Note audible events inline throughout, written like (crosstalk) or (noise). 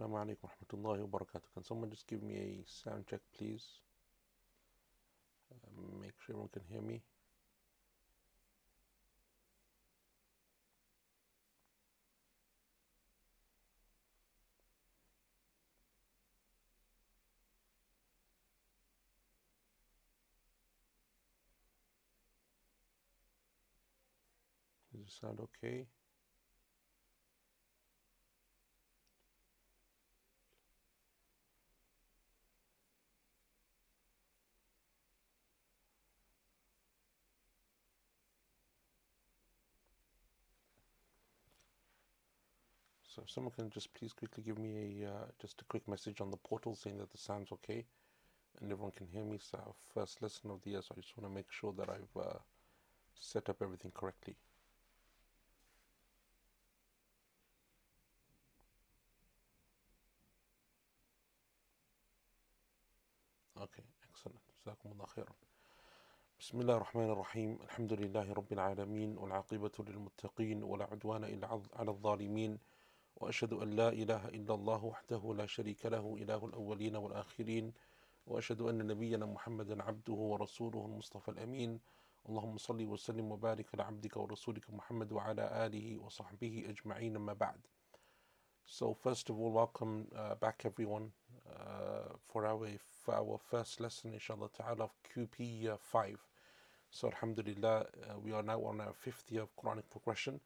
Assalamu alaikum wa rahmatullahi wa barakatuh. Can someone just give me a sound check, please? Uh, make sure everyone can hear me. Does it sound okay? So if someone can just please quickly give me a uh, just a quick message on the portal saying that the sound's okay and everyone can hear me. So our first lesson of the year, so I just want to make sure that I've uh, set up everything correctly. Okay, excellent. جزاكم الله خيرا. بسم الله الرحمن الرحيم الحمد لله رب العالمين والعاقبة للمتقين ولا عدوان إلا على الظالمين وأشهد أن لا إله إلا الله وحده لا شريك له إله الأولين والآخرين وأشهد أن نبينا محمدا عبده ورسوله المصطفى الأمين اللهم صل وسلم وبارك على عبدك ورسولك محمد وعلى آله وصحبه أجمعين ما بعد So first of all, welcome uh, back everyone uh, for our for our first lesson, inshallah ta'ala, of QP uh, 5. So alhamdulillah, uh, we are now on our fifth year of Quranic progression.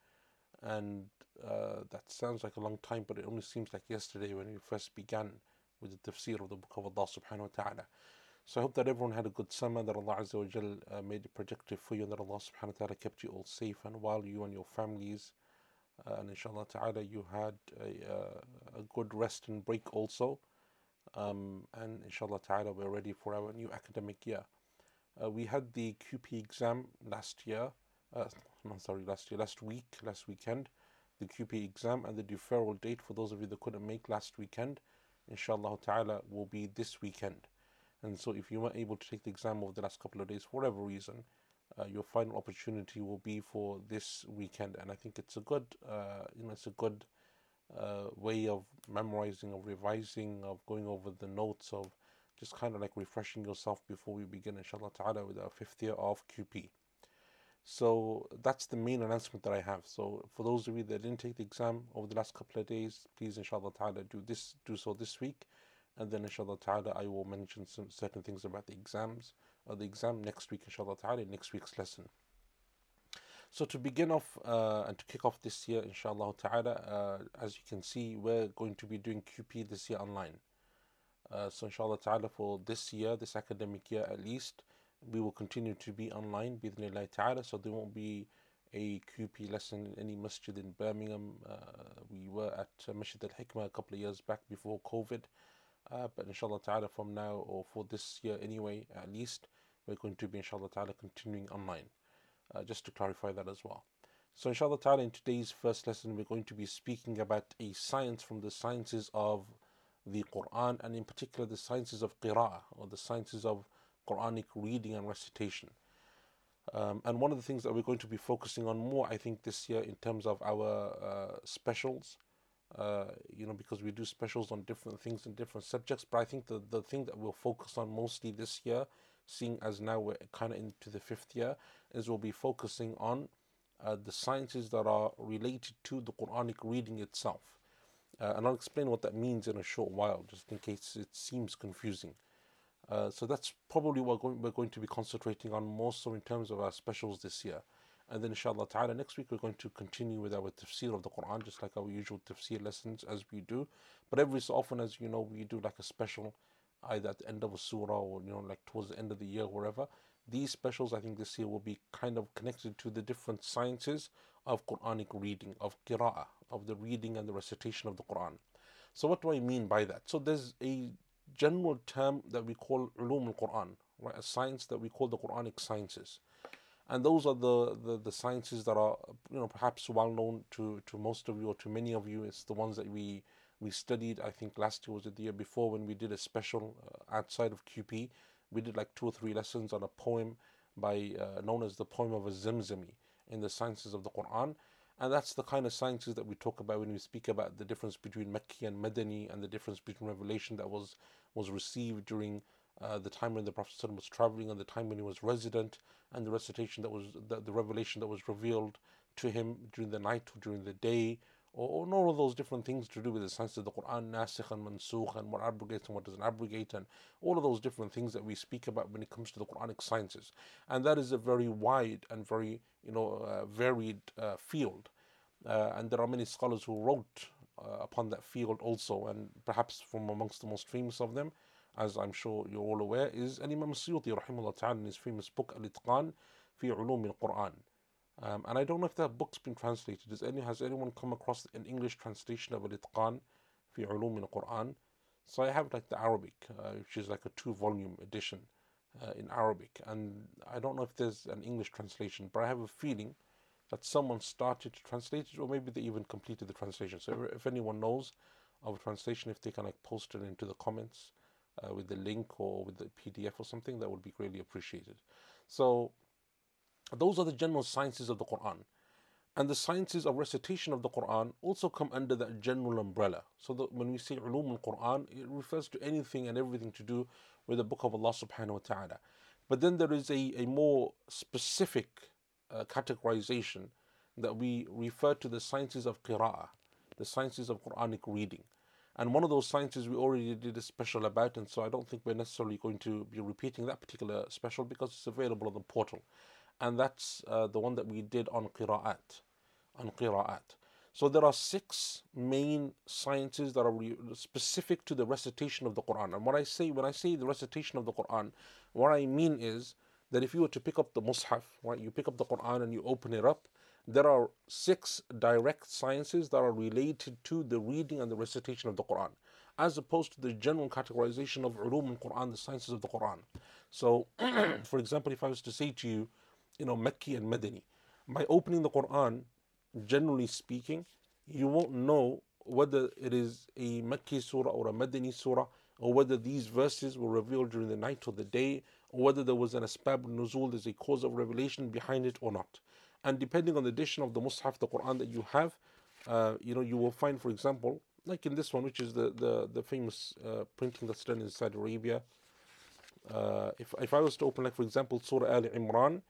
And uh, that sounds like a long time, but it only seems like yesterday when we first began with the tafsir of the book of Allah subhanahu wa ta'ala. So I hope that everyone had a good summer, that Allah Azza wa Jal uh, made it productive for you, and that Allah subhanahu wa ta'ala kept you all safe and while you and your families. Uh, and inshallah ta'ala you had a, uh, a, good rest and break also. Um, and inshallah ta'ala we're ready for our new academic year. Uh, we had the QP exam last year uh, no, sorry last year last week last weekend the QP exam and the deferral date for those of you that couldn't make last weekend inshallah ta'ala will be this weekend and so if you weren't able to take the exam over the last couple of days for whatever reason uh, your final opportunity will be for this weekend, and I think it's a good, uh, you know, it's a good uh, way of memorizing, of revising, of going over the notes, of just kind of like refreshing yourself before we begin, inshallah ta'ala, with our fifth year of QP. So that's the main announcement that I have. So for those of you that didn't take the exam over the last couple of days, please inshallah ta'ala do this do so this week and then inshallah ta'ala I will mention some certain things about the exams or the exam next week inshallah ta'ala in next week's lesson. So to begin off uh, and to kick off this year inshallah ta'ala uh, as you can see we're going to be doing QP this year online. Uh, so inshallah ta'ala for this year, this academic year at least, we will continue to be online bidnillah ta'ala so there won't be a QP lesson in any masjid in Birmingham. Uh, we were at Masjid al-Hikmah a couple of years back before COVID. Uh, but inshallah ta'ala from now or for this year anyway at least we're going to be inshallah ta'ala continuing online uh, just to clarify that as well so inshallah ta'ala in today's first lesson we're going to be speaking about a science from the sciences of the Quran and in particular the sciences of qira'ah or the sciences of Quranic reading and recitation um, and one of the things that we're going to be focusing on more I think this year in terms of our uh, specials uh, you know, because we do specials on different things and different subjects. But I think the, the thing that we'll focus on mostly this year, seeing as now we're kind of into the fifth year, is we'll be focusing on uh, the sciences that are related to the Quranic reading itself. Uh, and I'll explain what that means in a short while, just in case it seems confusing. Uh, so that's probably what we're going, we're going to be concentrating on more so in terms of our specials this year. And then inshallah ta'ala next week we're going to continue with our tafsir of the Quran just like our usual tafsir lessons as we do. But every so often as you know we do like a special either at the end of a surah or you know like towards the end of the year wherever. These specials I think this year will be kind of connected to the different sciences of Quranic reading, of qira'ah, of the reading and the recitation of the Quran. So what do I mean by that? So there's a general term that we call ulum al-Quran, right? A science that we call the Quranic sciences and those are the, the, the sciences that are you know perhaps well known to, to most of you or to many of you. It's the ones that we we studied. I think last year was the year before when we did a special uh, outside of QP. We did like two or three lessons on a poem by uh, known as the poem of a Zamzami in the sciences of the Quran. And that's the kind of sciences that we talk about when we speak about the difference between Makki and Madani and the difference between revelation that was, was received during uh, the time when the Prophet was traveling and the time when he was resident and the recitation that was the, the revelation that was revealed to him during the night or during the day or, or all of those different things to do with the science of the Quran, nasikh and mansukh, and what abrogates and what doesn't abrogate, and all of those different things that we speak about when it comes to the Quranic sciences. And that is a very wide and very you know uh, varied uh, field. Uh, and there are many scholars who wrote uh, upon that field also, and perhaps from amongst the most famous of them, as I'm sure you're all aware, is Imam Suyuti rahimahullah ta'ala in his famous book Al-Itqan fi Ulum al-Quran. Um, and I don't know if that book's been translated. Does any, has anyone come across an English translation of Al-Itqan fi Ulum al-Quran? So I have like the Arabic, uh, which is like a two-volume edition uh, in Arabic. And I don't know if there's an English translation, but I have a feeling that someone started to translate it, or maybe they even completed the translation. So if anyone knows of a translation, if they can like post it into the comments uh, with the link or with the PDF or something, that would be greatly appreciated. So those are the general sciences of the Quran. And the sciences of recitation of the Quran also come under that general umbrella. So that when we say ulum al-Quran, it refers to anything and everything to do with the book of Allah subhanahu wa ta'ala. But then there is a, a more specific uh, categorization that we refer to the sciences of qira'ah, the sciences of Quranic reading. And one of those sciences we already did a special about, and so I don't think we're necessarily going to be repeating that particular special because it's available on the portal. And that's uh, the one that we did on qira'at. On qira'at. So there are six main sciences that are re- specific to the recitation of the Quran. And what I say when I say the recitation of the Quran, what I mean is that if you were to pick up the Mus'haf, right, you pick up the Quran and you open it up, there are six direct sciences that are related to the reading and the recitation of the Quran, as opposed to the general categorization of ulum al Quran, the sciences of the Quran. So, (clears throat) for example, if I was to say to you, you know, Mekki and Madani, by opening the Quran, generally speaking, you won't know whether it is a Mekki surah or a Madani surah, or whether these verses were revealed during the night or the day, or whether there was an asbab nuzul, there's a cause of revelation behind it or not. And depending on the edition of the Mus'haf, the Quran that you have, uh, you know, you will find, for example, like in this one, which is the the, the famous uh, printing that's done in Saudi Arabia. Uh, if if I was to open, like for example, Surah Al Imran,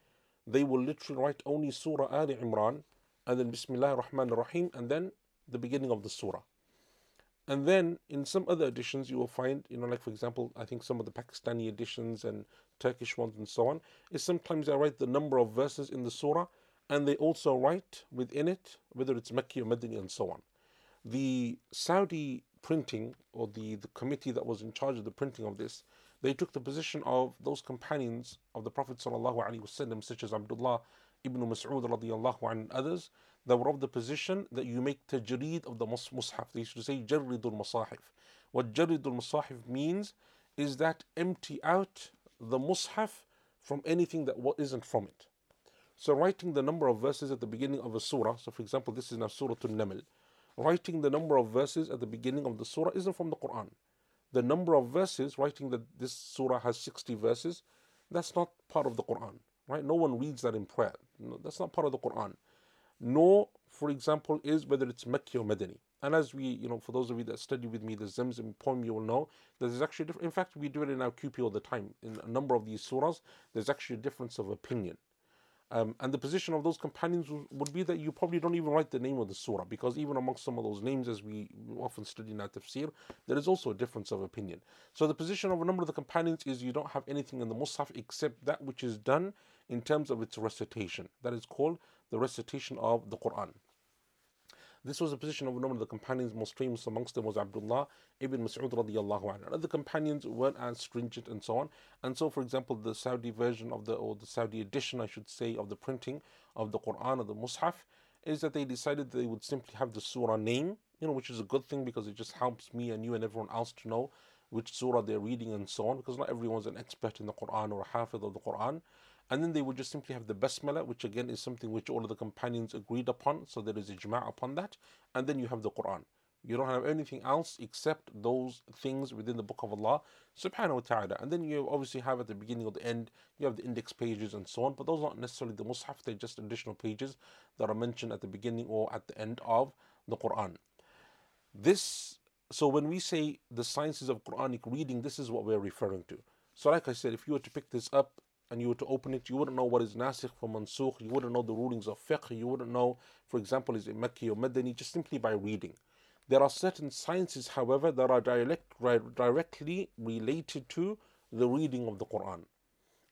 they will literally write only Surah Al Imran, and then Bismillah Rahman Rahim, and then the beginning of the surah. And then in some other editions, you will find, you know, like for example, I think some of the Pakistani editions and Turkish ones and so on, is sometimes they write the number of verses in the surah and they also write within it whether it's Makki or Madani and so on. The Saudi printing or the, the committee that was in charge of the printing of this, they took the position of those companions of the Prophet wasallam, such as Abdullah ibn Mas'ud radiallahu and others, that were of the position that you make tajreed of the mushaf. They used to say jarridul masahif. What jarridul masahif means is that empty out the mushaf from anything that isn't from it. So writing the number of verses at the beginning of a surah, so for example, this is now Surah Al-Naml, writing the number of verses at the beginning of the surah isn't from the Quran. The number of verses, writing that this surah has 60 verses, that's not part of the Quran, right? No one reads that in prayer. No, that's not part of the Quran. Nor, for example, is whether it's Makki or Madani. And as we, you know, for those of you that study with me the Zamzam poem, you will know that there's actually, in fact, we do it in our QP all the time. In a number of these surahs, there's actually a difference of opinion. Um, and the position of those companions would be that you probably don't even write the name of the surah because even amongst some of those names, as we often study in our tafsir, there is also a difference of opinion. So the position of a number of the companions is you don't have anything in the Mus'haf except that which is done in terms of its recitation. That is called the recitation of the Quran. This was the position of number of the companions, most famous amongst them was Abdullah ibn Mas'ud radiallahu anhu. Other companions weren't as stringent and so on. And so, for example, the Saudi version of the, or the Saudi edition, I should say, of the printing of the Quran or the Mus'haf is that they decided they would simply have the surah name, you know, which is a good thing because it just helps me and you and everyone else to know which surah they're reading and so on, because not everyone's an expert in the Quran or a hafid of the Quran. And then they would just simply have the basmala, which again is something which all of the companions agreed upon, so there is ijma' upon that. And then you have the Quran. You don't have anything else except those things within the book of Allah subhanahu wa ta'ala. And then you obviously have at the beginning or the end, you have the index pages and so on, but those aren't necessarily the Mus'haf, they're just additional pages that are mentioned at the beginning or at the end of the Quran. This so when we say the sciences of Quranic reading, this is what we're referring to. So like I said, if you were to pick this up and you were to open it, you wouldn't know what is nasikh from mansukh, you wouldn't know the rulings of fiqh, you wouldn't know, for example, is it Makki or Madani, just simply by reading. There are certain sciences, however, that are direct, directly related to the reading of the Quran.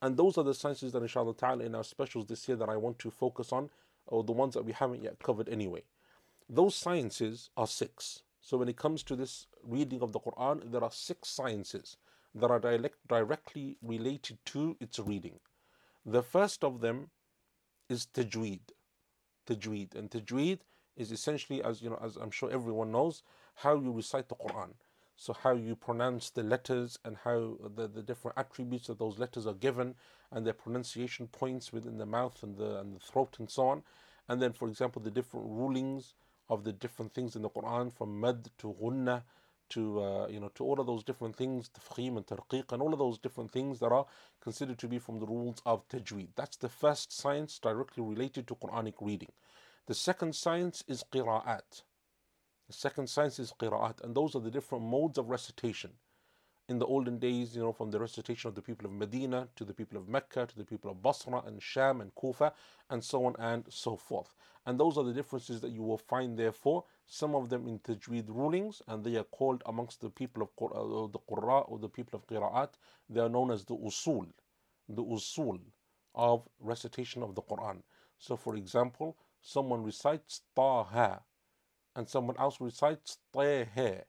And those are the sciences that, inshallah ta'ala, in our specials this year that I want to focus on, or the ones that we haven't yet covered anyway. Those sciences are six. So when it comes to this reading of the Quran, there are six sciences that are direct, directly related to its reading. The first of them is tajweed. Tajweed. And tajweed is essentially, as you know, as I'm sure everyone knows, how you recite the Quran. So how you pronounce the letters and how the, the different attributes of those letters are given and their pronunciation points within the mouth and the and the throat and so on. And then for example the different rulings of the different things in the Quran from mad to ghunna to uh, you know to all of those different things tafkhim and tarqiq and all of those different things that are considered to be from the rules of tajweed. That's the first science directly related to Quranic reading. The second science is qira'at. The second science is qira'at and those are the different modes of recitation in the olden days, you know, from the recitation of the people of Medina to the people of Mecca to the people of Basra and Sham and Kufa and so on and so forth. And those are the differences that you will find, therefore, some of them in Tajweed rulings, and they are called amongst the people of uh, the Qurra or the people of Qira'at, they are known as the Usul, the Usul of recitation of the Quran. So, for example, someone recites Taha and someone else recites Taha.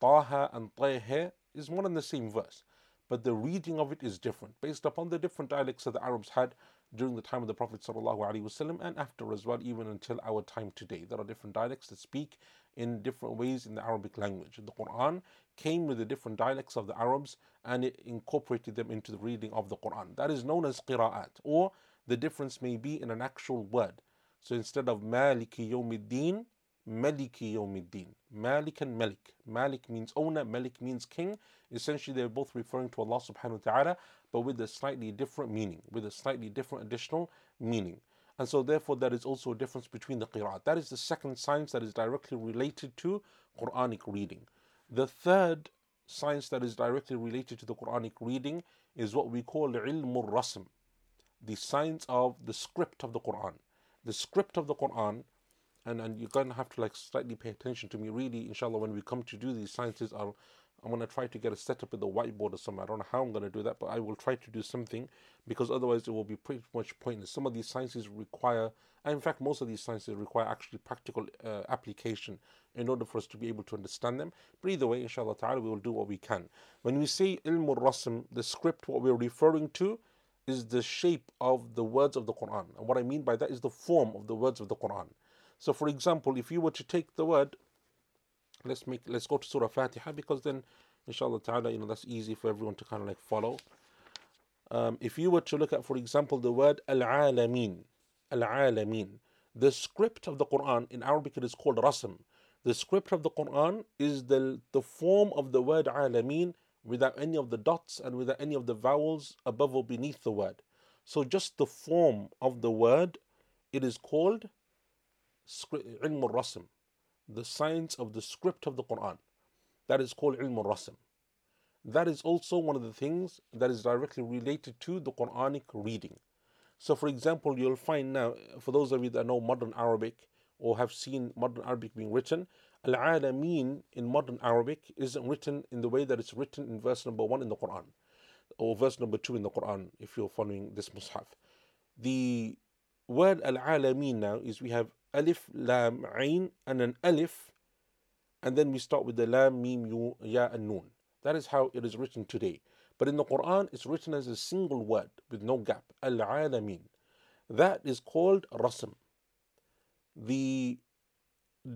Taha and Taha is one and the same verse, but the reading of it is different based upon the different dialects that the Arabs had during the time of the Prophet and after as well, even until our time today. There are different dialects that speak in different ways in the Arabic language. The Quran came with the different dialects of the Arabs and it incorporated them into the reading of the Quran. That is known as qira'at, or the difference may be in an actual word. So instead of Maliki Yawmiddin, Maliki Yawmiddin. Malik and Malik. Malik means owner, Malik means king. Essentially, they're both referring to Allah subhanahu wa ta'ala, but with a slightly different meaning, with a slightly different additional meaning. And so, therefore, there is also a difference between the qira'at. That is the second science that is directly related to Quranic reading. The third science that is directly related to the Quranic reading is what we call ilmul rasm, the science of the script of the Quran. The script of the Quran and and you're gonna have to like slightly pay attention to me. Really inshallah when we come to do these sciences i'll i'm gonna try to get a setup with the whiteboard or something. I don't know how i'm gonna do that but i will try to do something because otherwise it will be pretty much pointless. Some of these sciences require and in fact most of these sciences require actually practical uh, application in order for us to be able to understand them. But either way inshallah ta'ala we will do what we can. When we say ilm rasm the script what we're referring to is the shape of the words of the quran. And what i mean by that is the form of the words of the quran so for example, if you were to take the word, let's make let's go to Surah Fatiha because then inshallah ta'ala, you know, that's easy for everyone to kind of like follow. Um, if you were to look at, for example, the word al-alamin, al-alamin, the script of the Quran in Arabic it is called rasm. The script of the Quran is the the form of the word alamin without any of the dots and without any of the vowels above or beneath the word. So just the form of the word, it is called ilm al-rasm, the science of the script of the Quran. That is called ilm al-rasm. That is also one of the things that is directly related to the Quranic reading. So, for example, you'll find now, for those of you that know modern Arabic or have seen modern Arabic being written, Al Alameen in modern Arabic isn't written in the way that it's written in verse number one in the Quran or verse number two in the Quran if you're following this Mus'haf. The word Al Alameen now is we have alif, lam, ain, and an alif, and then we start with the lam, mim, yu, ya, and nun. That is how it is written today. But in the Quran, it's written as a single word with no gap. Al alamin. That is called rasm. The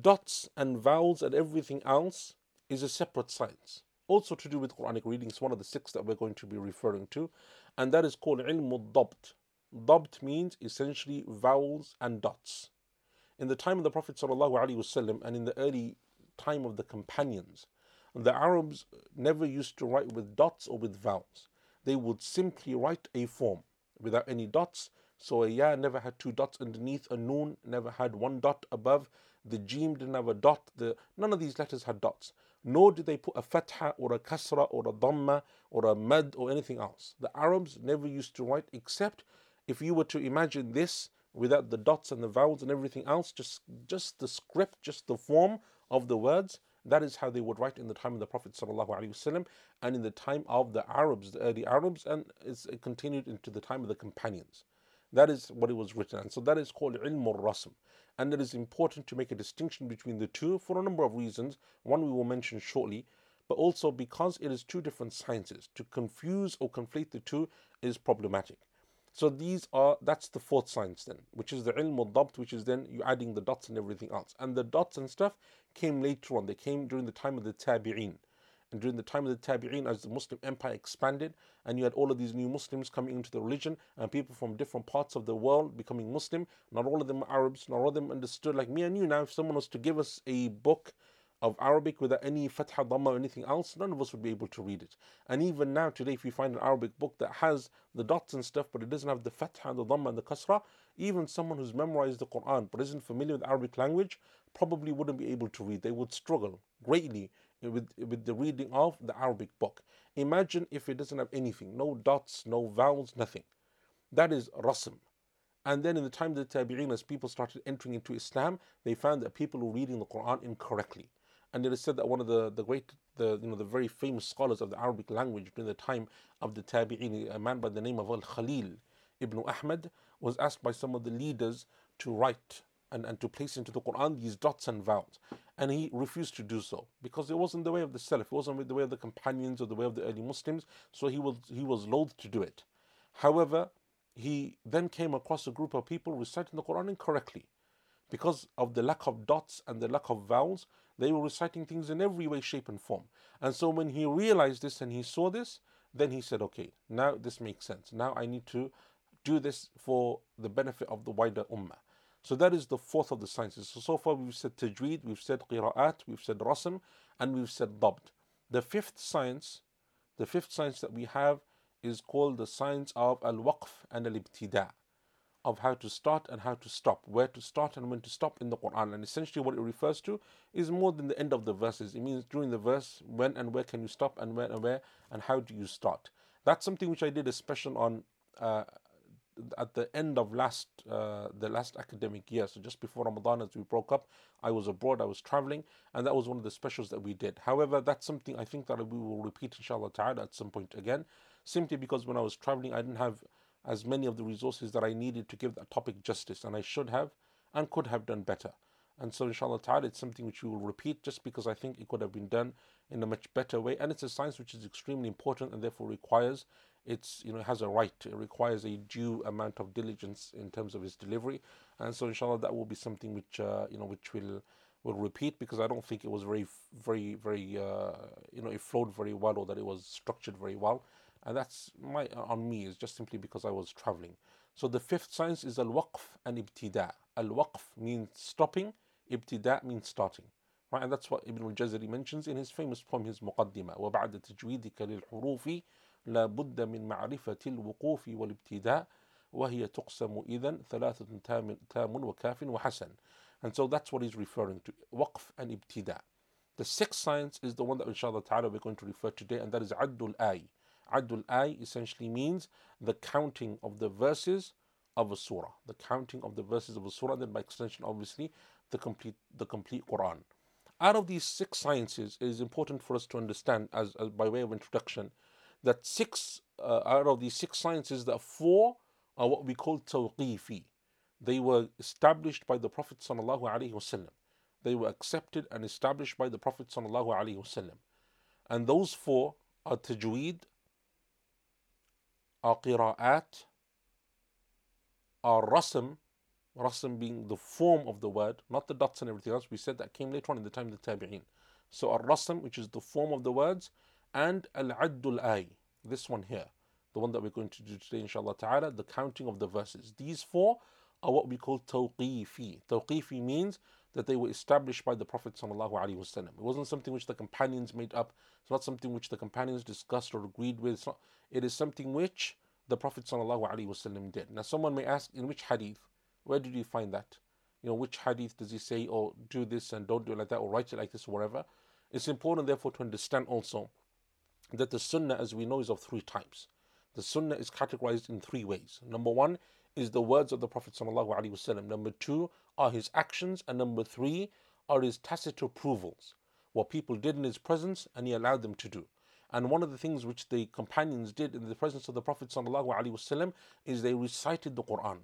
dots and vowels and everything else is a separate science. Also to do with Quranic readings, one of the six that we're going to be referring to, and that is called ilm dabt. Dabt means essentially vowels and dots in the time of the Prophet ﷺ and in the early time of the companions, the Arabs never used to write with dots or with vowels. They would simply write a form without any dots. So a ya never had two dots underneath, a noon never had one dot above, the jim didn't have a dot, the, none of these letters had dots. Nor did they put a fatha or a kasra or a dhamma or a mad or anything else. The Arabs never used to write except if you were to imagine this without the dots and the vowels and everything else, just just the script, just the form of the words, that is how they would write in the time of the Prophet and in the time of the Arabs, the early Arabs, and it continued into the time of the companions. That is what it was written. And so that is called ilm al-rasm. And it is important to make a distinction between the two for a number of reasons. One we will mention shortly, but also because it is two different sciences. To confuse or conflate the two is problematic. So these are that's the fourth science then, which is the ilm al-dabt, which is then you adding the dots and everything else. And the dots and stuff came later on. They came during the time of the tabi'in. And during the time of the tabi'in, as the Muslim empire expanded, and you had all of these new Muslims coming into the religion, and people from different parts of the world becoming Muslim. Not all of them Arabs, not all of them understood like me and you now. If someone was to give us a book of Arabic without any fatha, dhamma, or anything else, none of us would be able to read it. And even now, today, if you find an Arabic book that has the dots and stuff, but it doesn't have the fatha, and the dhamma, and the kasra, even someone who's memorized the Quran but isn't familiar with Arabic language probably wouldn't be able to read. They would struggle greatly with, with the reading of the Arabic book. Imagine if it doesn't have anything no dots, no vowels, nothing. That is rasm. And then in the time of the Tabi'in, as people started entering into Islam, they found that people were reading the Quran incorrectly. And it is said that one of the, the great, the, you know, the very famous scholars of the Arabic language during the time of the Tabi'in, a man by the name of Al Khalil ibn Ahmad, was asked by some of the leaders to write and, and to place into the Quran these dots and vowels. And he refused to do so because it wasn't the way of the Salaf, it wasn't the way of the companions or the way of the early Muslims, so he was, he was loath to do it. However, he then came across a group of people reciting the Quran incorrectly. Because of the lack of dots and the lack of vowels, they were reciting things in every way, shape, and form. And so when he realized this and he saw this, then he said, okay, now this makes sense. Now I need to do this for the benefit of the wider ummah. So that is the fourth of the sciences. So, so far we've said tajweed, we've said qira'at, we've said rasm, and we've said dabt. The fifth science, the fifth science that we have is called the science of al-waqf and al-ibtida' of how to start and how to stop, where to start and when to stop in the Quran. And essentially, what it refers to is more than the end of the verses. It means during the verse, when and where can you stop, and when and where, and how do you start. That's something which I did a special on uh, at the end of last uh, the last academic year. So just before Ramadan, as we broke up, I was abroad, I was traveling, and that was one of the specials that we did. However, that's something I think that we will repeat, inshallah ta'ala, at some point again, simply because when I was traveling, I didn't have as many of the resources that I needed to give that topic justice, and I should have and could have done better. And so, inshallah ta'ala, it's something which we will repeat just because I think it could have been done in a much better way. And it's a science which is extremely important and therefore requires it's you know it has a right it requires a due amount of diligence in terms of its delivery and so inshallah that will be something which uh, you know which will will repeat because I don't think it was very very very uh, you know it flowed very well or that it was structured very well and that's my on me is just simply because I was traveling. So the fifth science is al-waqf and ibtida. Al-waqf means stopping, ibtida means starting. Right, and that's what Ibn al-Jazari mentions in his famous poem, his Muqaddimah. وَبَعْدَ تَجْوِيدِكَ لِلْحُرُوفِ لا بد من معرفة الوقوف والابتداء وهي تقسم إذن ثلاثة تام, تام وكاف وحسن. And so that's what he's referring to, waqf and ibtida. The sixth science is the one that inshallah ta'ala we're going to refer to today, and that is Addul Ay. Adul Ay essentially means the counting of the verses of a surah, the counting of the verses of a surah, and then by extension, obviously, the complete the complete Quran. Out of these six sciences, it is important for us to understand, as, as by way of introduction, that six uh, out of these six sciences, that four are what we call tawqifi. They were established by the Prophet sallallahu alaihi wasallam. They were accepted and established by the Prophet sallallahu alaihi wasallam. And those four are tajweed, our qira'at, our being the form of the word, not the dots and everything else. We said that came later on in the time of the tabi'in. So our rasm, which is the form of the words, and al-addul ay, this one here, the one that we're going to do today, inshallah ta'ala, the counting of the verses. These four are what we call tawqifi. Tawqifi means that they were established by the Prophet ﷺ. It wasn't something which the companions made up. It's not something which the companions discussed or agreed with. Not, it is something which the Prophet ﷺ did. Now, someone may ask, in which hadith? Where did you find that? You know, which hadith does he say, oh, do this and don't do it like that, or write it like this, or whatever? It's important, therefore, to understand also that the sunnah, as we know, is of three types. The sunnah is categorized in three ways. Number one is the words of the Prophet. ﷺ. Number two are his actions. And number three are his tacit approvals, what people did in his presence and he allowed them to do. And one of the things which the companions did in the presence of the Prophet ﷺ is they recited the Quran.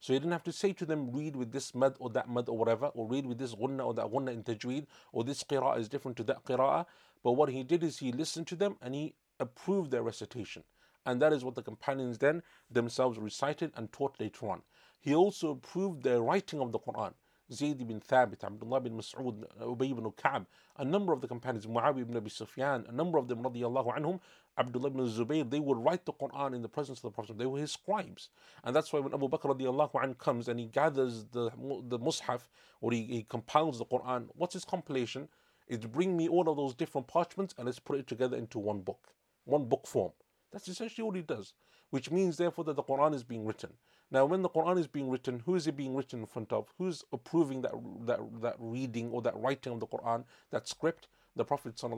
So he didn't have to say to them, read with this mad or that mad or whatever, or read with this ghunna or that ghunna in tajweed, or this qira'ah is different to that qira'ah. But what he did is he listened to them and he approved their recitation. And that is what the companions then themselves recited and taught later on. He also approved the writing of the Quran. Zayd bin Thabit, Abdullah bin Mas'ud, Ubay ibn Ka'b, a number of the companions, Muawiyah ibn Abi Sufyan, a number of them, radiallahu anhum, Abdullah ibn Zubayr, they would write the Quran in the presence of the Prophet. They were his scribes. And that's why when Abu Bakr radiallahu anhu comes and he gathers the, the Mus'haf, or he, he compiles the Quran, what's his compilation? Is bring me all of those different parchments and let's put it together into one book, one book form. That's essentially what he does, which means therefore that the Quran is being written. Now, when the Quran is being written, who is it being written in front of? Who's approving that that that reading or that writing of the Quran, that script? The Prophet. And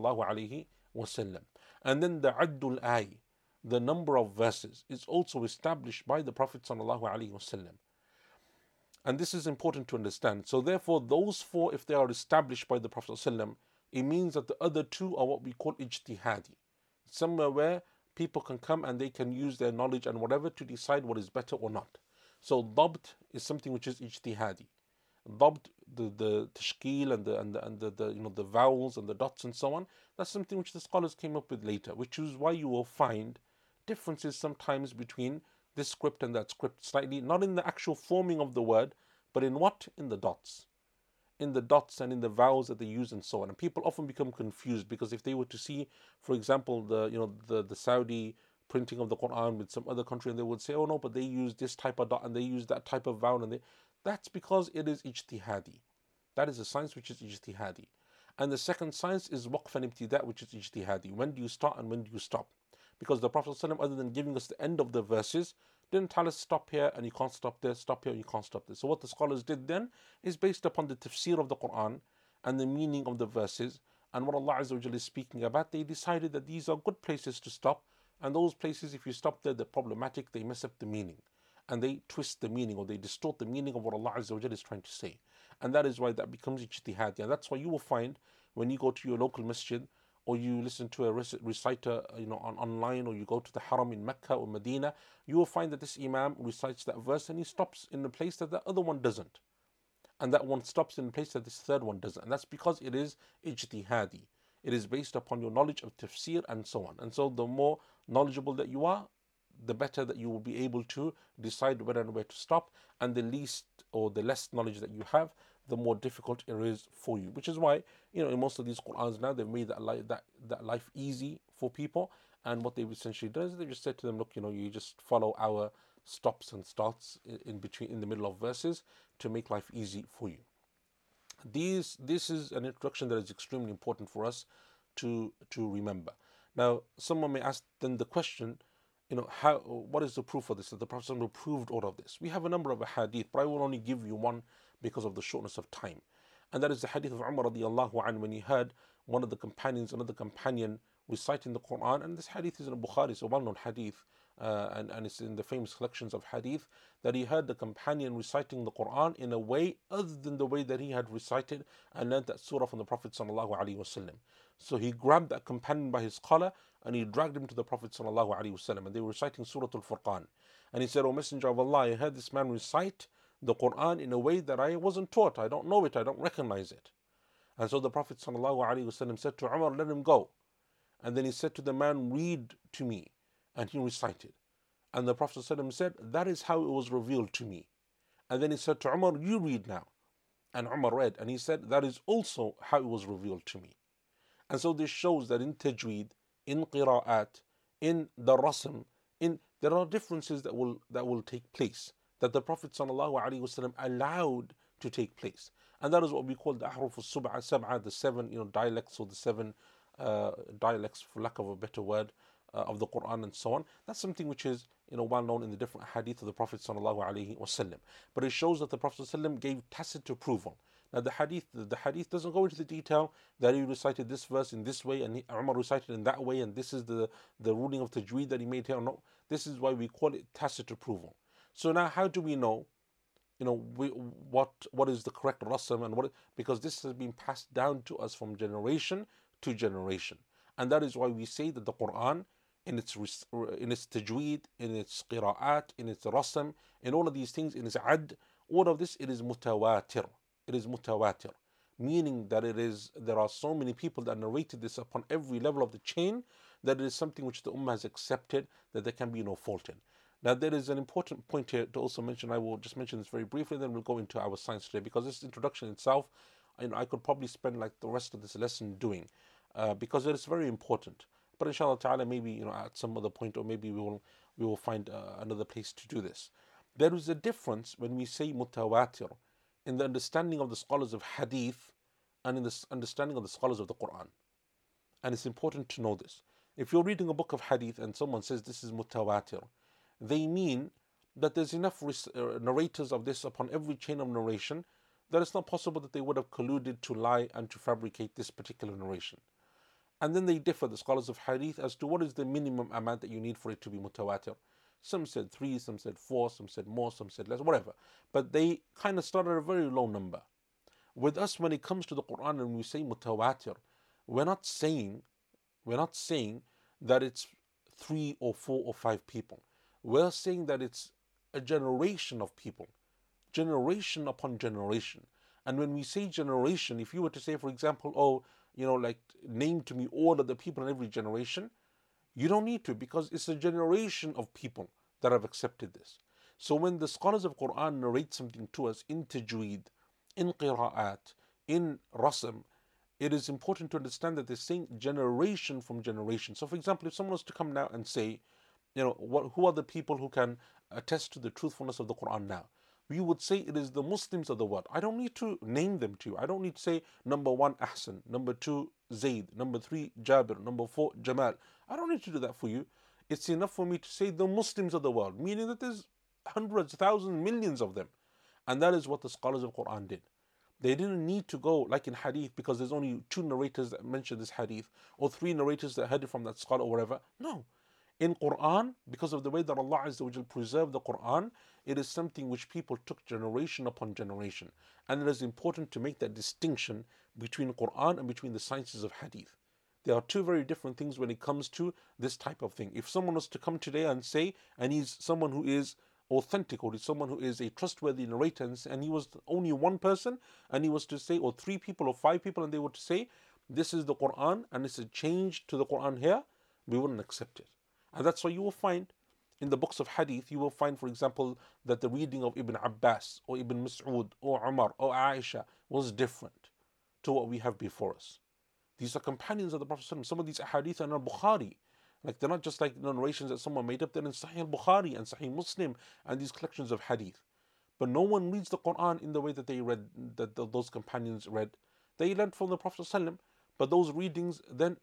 then the addul ay, the number of verses, is also established by the Prophet. And this is important to understand. So therefore, those four, if they are established by the Prophet it means that the other two are what we call ijtihadi. Somewhere where people can come and they can use their knowledge and whatever to decide what is better or not. So dabt is something which is ijtihadi. Dabt, the, the tashkil and the and the, and the, the you know the vowels and the dots and so on, that's something which the scholars came up with later, which is why you will find differences sometimes between this script and that script slightly, not in the actual forming of the word, but in what? In the dots in the dots and in the vowels that they use and so on. And people often become confused because if they were to see, for example, the you know the, the Saudi printing of the Quran with some other country and they would say, oh no, but they use this type of dot and they use that type of vowel and they that's because it is ijtihadi. That is a science which is ijtihadi. And the second science is waqf and ibtida, which is ijtihadi. When do you start and when do you stop? Because the Prophet, other than giving us the end of the verses, didn't tell us stop here and you can't stop there, stop here and you can't stop there. So what the scholars did then is based upon the tafsir of the Quran and the meaning of the verses and what Allah Azza is speaking about, they decided that these are good places to stop. And those places, if you stop there, they're problematic, they mess up the meaning. And they twist the meaning or they distort the meaning of what Allah Azza is trying to say. And that is why that becomes ijtihad. And that's why you will find when you go to your local masjid or you listen to a reciter you know on online or you go to the haram in Mecca or Medina, you will find that this imam recites that verse and he stops in the place that the other one doesn't. And that one stops in a place that this third one doesn't. And that's because it is ijtihadi. It is based upon your knowledge of tafsir and so on. And so the more knowledgeable that you are, the better that you will be able to decide when and where to stop. And the least or the less knowledge that you have, the more difficult it is for you. Which is why, you know, in most of these Qur'ans now, they've made that life, that, that life easy for people. And what they've essentially done is they just said to them, look, you know, you just follow our stops and starts in between, in the middle of verses to make life easy for you. These, this is an introduction that is extremely important for us to, to remember. Now, someone may ask then the question, you know, how, what is the proof for this? That the Prophet proved all of this. We have a number of hadith, but I will only give you one because of the shortness of time. And that is the hadith of Umar radiallahu anhu when he heard one of the companions, another companion reciting the Quran. And this hadith is in Bukhari, it's a well known hadith. Uh, and, and it's in the famous collections of hadith that he heard the companion reciting the Quran in a way other than the way that he had recited and learned that surah from the Prophet. So he grabbed that companion by his collar and he dragged him to the Prophet. And they were reciting Surah Al Furqan. And he said, O Messenger of Allah, I heard this man recite the Quran in a way that I wasn't taught. I don't know it, I don't recognize it. And so the Prophet ﷺ said to Umar, Let him go. And then he said to the man, Read to me. And he recited. And the Prophet ﷺ said, That is how it was revealed to me. And then he said to Umar, You read now. And Umar read, and he said, That is also how it was revealed to me. And so this shows that in tajweed, in qira'at, in the rasm, in there are differences that will that will take place that the Prophet ﷺ allowed to take place. And that is what we call the ahruf al-sab'a, the seven you know, dialects or the seven uh, dialects, for lack of a better word, uh, of the Quran and so on. That's something which is you know well known in the different hadith of the Prophet wasallam. But it shows that the Prophet sallallahu gave tacit approval. Now the hadith, the hadith doesn't go into the detail that he recited this verse in this way and Umar recited in that way, and this is the the ruling of tajweed that he made here. This is why we call it tacit approval. So now, how do we know? You know we, what what is the correct rasam and what because this has been passed down to us from generation to generation, and that is why we say that the Quran in its in its tajweed, in its qira'at, in its rasam, in all of these things, in its ad, all of this it is mutawatir. It is mutawatir, meaning that it is there are so many people that narrated this upon every level of the chain that it is something which the ummah has accepted that there can be no fault in. Now there is an important point here to also mention. I will just mention this very briefly, then we'll go into our science today because this introduction itself, you know, I could probably spend like the rest of this lesson doing, uh, because it is very important. But inshallah ta'ala, maybe you know at some other point, or maybe we will we will find uh, another place to do this. There is a difference when we say mutawatir in the understanding of the scholars of hadith and in the understanding of the scholars of the Quran. And it's important to know this. If you're reading a book of hadith and someone says this is mutawatir, they mean that there's enough uh, narrators of this upon every chain of narration that it's not possible that they would have colluded to lie and to fabricate this particular narration. And then they differ, the scholars of hadith, as to what is the minimum amount that you need for it to be mutawatir. Some said three, some said four, some said more, some said less, whatever. But they kind of start at a very low number. With us, when it comes to the Quran and we say mutawatir, we're not saying, we're not saying that it's three or four or five people. We're saying that it's a generation of people, generation upon generation. And when we say generation, if you were to say, for example, oh, you know, like name to me all of the people in every generation, you don't need to because it's a generation of people that have accepted this. So when the scholars of Quran narrate something to us in tajweed, in qira'at, in rasm, it is important to understand that they're saying generation from generation. So for example, if someone was to come now and say, you know, what, who are the people who can attest to the truthfulness of the Quran now? we would say it is the Muslims of the world. I don't need to name them to you. I don't need to say number one Ahsan, number two Zayd, number three Jabir, number four Jamal. I don't need to do that for you. It's enough for me to say the Muslims of the world, meaning that there's hundreds, thousands, millions of them. And that is what the scholars of Quran did. They didn't need to go like in hadith because there's only two narrators that mention this hadith or three narrators that heard it from that scholar or whatever. No. In Quran, because of the way that Allah Azza preserved the Quran, it is something which people took generation upon generation. And it is important to make that distinction between Quran and between the sciences of Hadith. There are two very different things when it comes to this type of thing. If someone was to come today and say, and he's someone who is authentic or is someone who is a trustworthy narrator and he was only one person and he was to say or three people or five people and they were to say this is the quran and it's a change to the quran here we wouldn't accept it and that's why you will find in the books of hadith, you will find, for example, that the reading of Ibn Abbas or Ibn Mas'ud or Umar or Aisha was different to what we have before us. These are companions of the Prophet. Some of these hadith are in Bukhari. Like they're not just like narrations that someone made up, they're in Sahih Bukhari and Sahih Muslim and these collections of hadith. But no one reads the Quran in the way that they read, that those companions read. They learned from the Prophet, but those readings then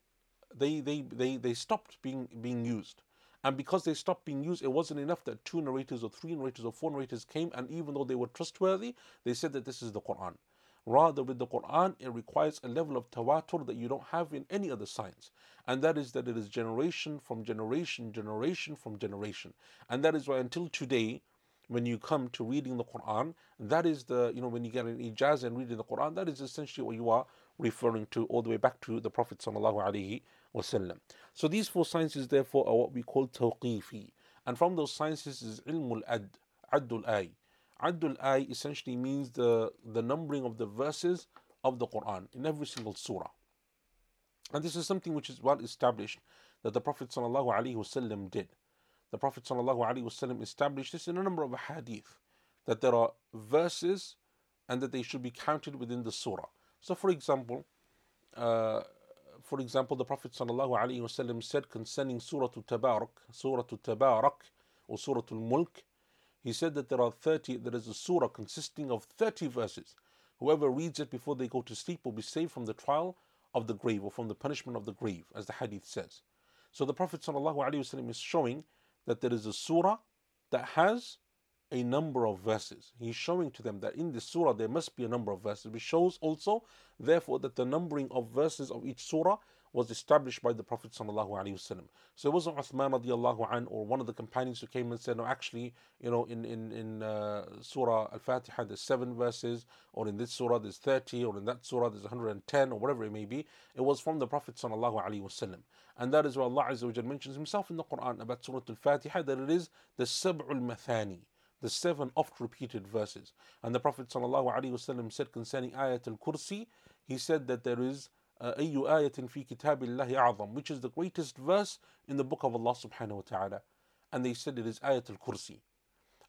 they, they, they, they stopped being, being used. And because they stopped being used, it wasn't enough that two narrators or three narrators or four narrators came, and even though they were trustworthy, they said that this is the Quran. Rather, with the Quran, it requires a level of tawatur that you don't have in any other science. And that is that it is generation from generation, generation from generation. And that is why until today, when you come to reading the Quran, that is the, you know, when you get an ijaz and reading the Quran, that is essentially what you are referring to all the way back to the Prophet wasallam. So these four sciences therefore are what we call tawqifi. And from those sciences is ilmul ad, addul ay. Addul ay essentially means the, the numbering of the verses of the Quran in every single surah. And this is something which is well established that the Prophet ﷺ did. The Prophet ﷺ established this in a number of hadith that there are verses and that they should be counted within the surah. So, for example, uh, for example, the Prophet ﷺ said concerning Surah Tabarak, Surah Tabarak, or Surah Al Mulk, he said that there are 30, there is a surah consisting of 30 verses. whoever reads it before they go to sleep will be saved from the trial of the grave or from the punishment of the grave, as the hadith says. So the Prophet ﷺ is showing that there is a surah that has a number of verses. He's showing to them that in this surah there must be a number of verses, which shows also, therefore, that the numbering of verses of each surah was established by the Prophet. So it wasn't Uthman radiallahu an or one of the companions who came and said, no, actually, you know, in, in, in uh, Surah Al-Fatiha there's seven verses, or in this surah there's 30, or in that surah there's 110, or whatever it may be. It was from the Prophet. And that is why Allah Azza wa mentions himself in the Quran about Surah Al-Fatiha, that it is the Sab'ul Mathani the seven oft repeated verses. And the Prophet ﷺ said concerning Ayat al Kursi, he said that there is أي آية في كتاب الله أعظم which is the greatest verse in the book of Allah subhanahu wa ta'ala and they said it is Ayat al-Kursi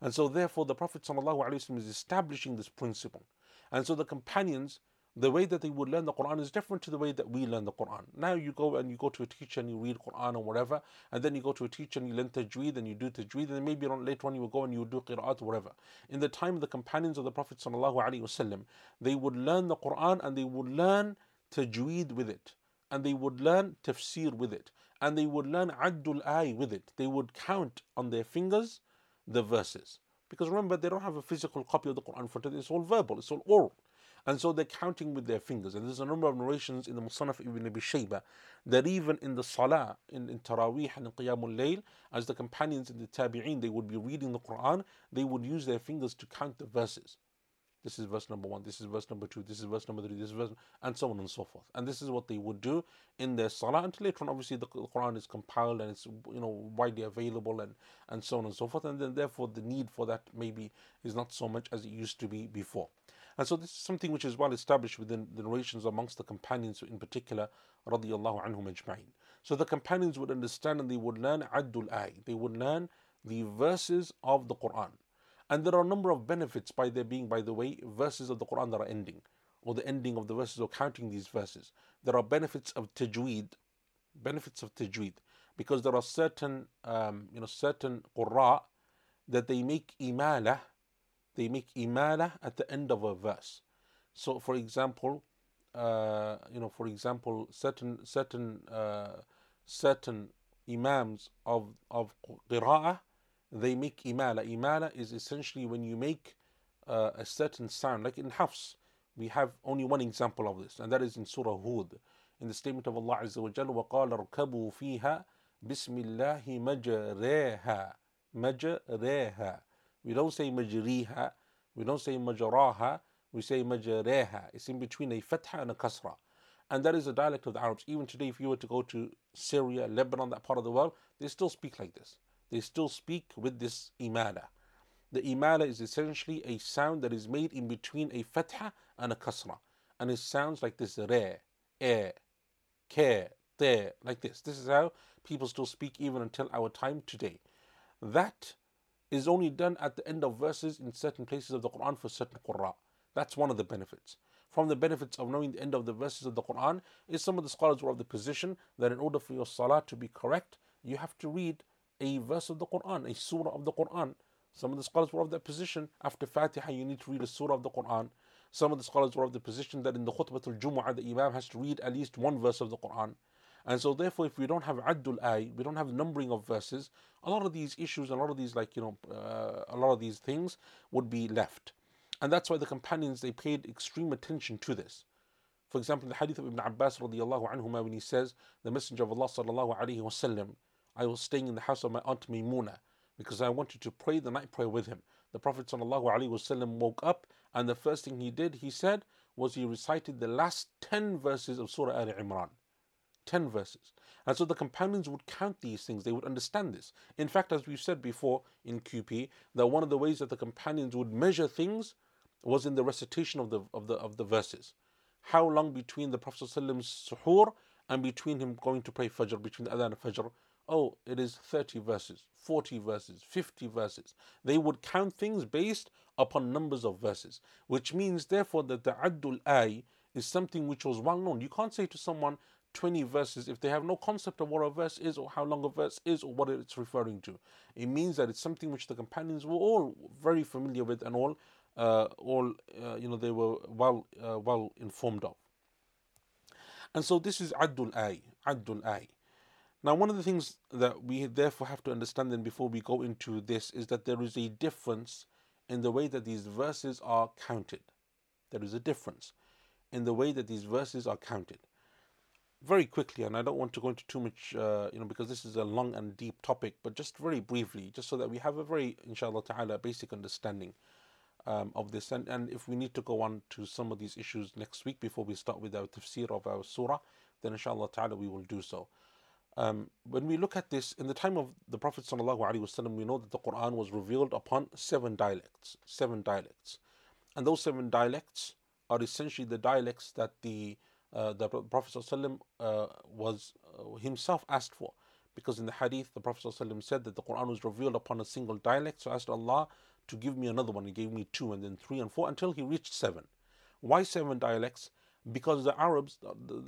and so therefore the Prophet ﷺ is establishing this principle and so the companions the way that they would learn the Quran is different to the way that we learn the Quran. Now you go and you go to a teacher and you read Quran or whatever, and then you go to a teacher and you learn tajweed and you do tajweed, and then maybe later on you will go and you will do qira'at or whatever. In the time of the companions of the Prophet ﷺ, they would learn the Quran and they would learn tajweed with it, and they would learn tafsir with it, and they would learn addul ay with it. They would count on their fingers the verses. Because remember, they don't have a physical copy of the Quran for them, it's all verbal, it's all oral. And so they're counting with their fingers. And there's a number of narrations in the Musannaf ibn Abi Shayba that even in the Salah, in, in Taraweeh and in Qiyamul Layl, as the companions in the Tabi'een, they would be reading the Quran, they would use their fingers to count the verses. This is verse number one. This is verse number two. This is verse number three. This is verse, and so on and so forth. And this is what they would do in their salah until later on. Obviously, the Quran is compiled and it's you know widely available and and so on and so forth. And then therefore the need for that maybe is not so much as it used to be before. And so this is something which is well established within the narrations amongst the companions in particular, radiallahu anhum ajma'in. So the companions would understand and they would learn addul ay. They would learn the verses of the Quran. And there are a number of benefits by there being, by the way, verses of the Quran that are ending, or the ending of the verses, or counting these verses. There are benefits of tajweed, benefits of tajweed, because there are certain, um, you know, certain qurra that they make imala, they make imala at the end of a verse. So, for example, uh, you know, for example, certain certain uh, certain imams of of qira'ah they make imala. Imala is essentially when you make uh, a certain sound, like in Hafs, we have only one example of this, and that is in Surah Hud, in the statement of Allah Azza wa Jalla, وَقَالَ ارْكَبُوا فِيهَا بِسْمِ اللَّهِ مَجَرَيْهَا مَجَرَيْهَا we don't say majriha, we don't say majaraha, we say majareha. It's in between a fatha and a kasra. And that is a dialect of the Arabs. Even today, if you were to go to Syria, Lebanon, that part of the world, they still speak like this they still speak with this imala. The imala is essentially a sound that is made in between a fatha and a kasra. And it sounds like this re, e, ke, te, like this. This is how people still speak even until our time today. That is only done at the end of verses in certain places of the Quran for certain qurra. That's one of the benefits. From the benefits of knowing the end of the verses of the Quran is some of the scholars were of the position that in order for your salah to be correct, you have to read a verse of the Quran, a surah of the Quran. Some of the scholars were of that position. After Fatiha, you need to read a surah of the Quran. Some of the scholars were of the position that in the Khutbatul Jumu'ah, the Imam has to read at least one verse of the Quran. And so, therefore, if we don't have addul ay, we don't have numbering of verses, a lot of these issues, a lot of these, like, you know, uh, a lot of these things would be left. And that's why the companions, they paid extreme attention to this. For example, the hadith of Ibn Abbas radiallahu anhuma, when he says, the Messenger of Allah sallallahu alayhi wasallam, I was staying in the house of my aunt Maimuna because I wanted to pray the night prayer with him. The Prophet ﷺ woke up and the first thing he did, he said, was he recited the last 10 verses of Surah Al Imran. 10 verses. And so the companions would count these things, they would understand this. In fact, as we've said before in QP, that one of the ways that the companions would measure things was in the recitation of the of the of the verses. How long between the Prophet's suhoor and between him going to pray Fajr, between the Adhan and Fajr, oh, it is 30 verses, 40 verses, 50 verses. They would count things based upon numbers of verses, which means, therefore, that the Addul Ay is something which was well known. You can't say to someone 20 verses if they have no concept of what a verse is or how long a verse is or what it's referring to. It means that it's something which the companions were all very familiar with and all uh, all uh, you know they were well uh, well informed of. And so this is Addul Ay, Addul Ay. Now, one of the things that we therefore have to understand then before we go into this is that there is a difference in the way that these verses are counted. There is a difference in the way that these verses are counted. Very quickly, and I don't want to go into too much, uh, you know, because this is a long and deep topic, but just very briefly, just so that we have a very, inshallah ta'ala, basic understanding um, of this. And, and if we need to go on to some of these issues next week before we start with our tafsir of our surah, then inshallah ta'ala we will do so. Um, when we look at this, in the time of the Prophet ﷺ, we know that the Quran was revealed upon seven dialects. Seven dialects. And those seven dialects are essentially the dialects that the uh, the Prophet ﷺ, uh, was uh, himself asked for. Because in the hadith, the Prophet ﷺ said that the Quran was revealed upon a single dialect. So asked Allah to give me another one. He gave me two, and then three and four, until he reached seven. Why seven dialects? Because the Arabs,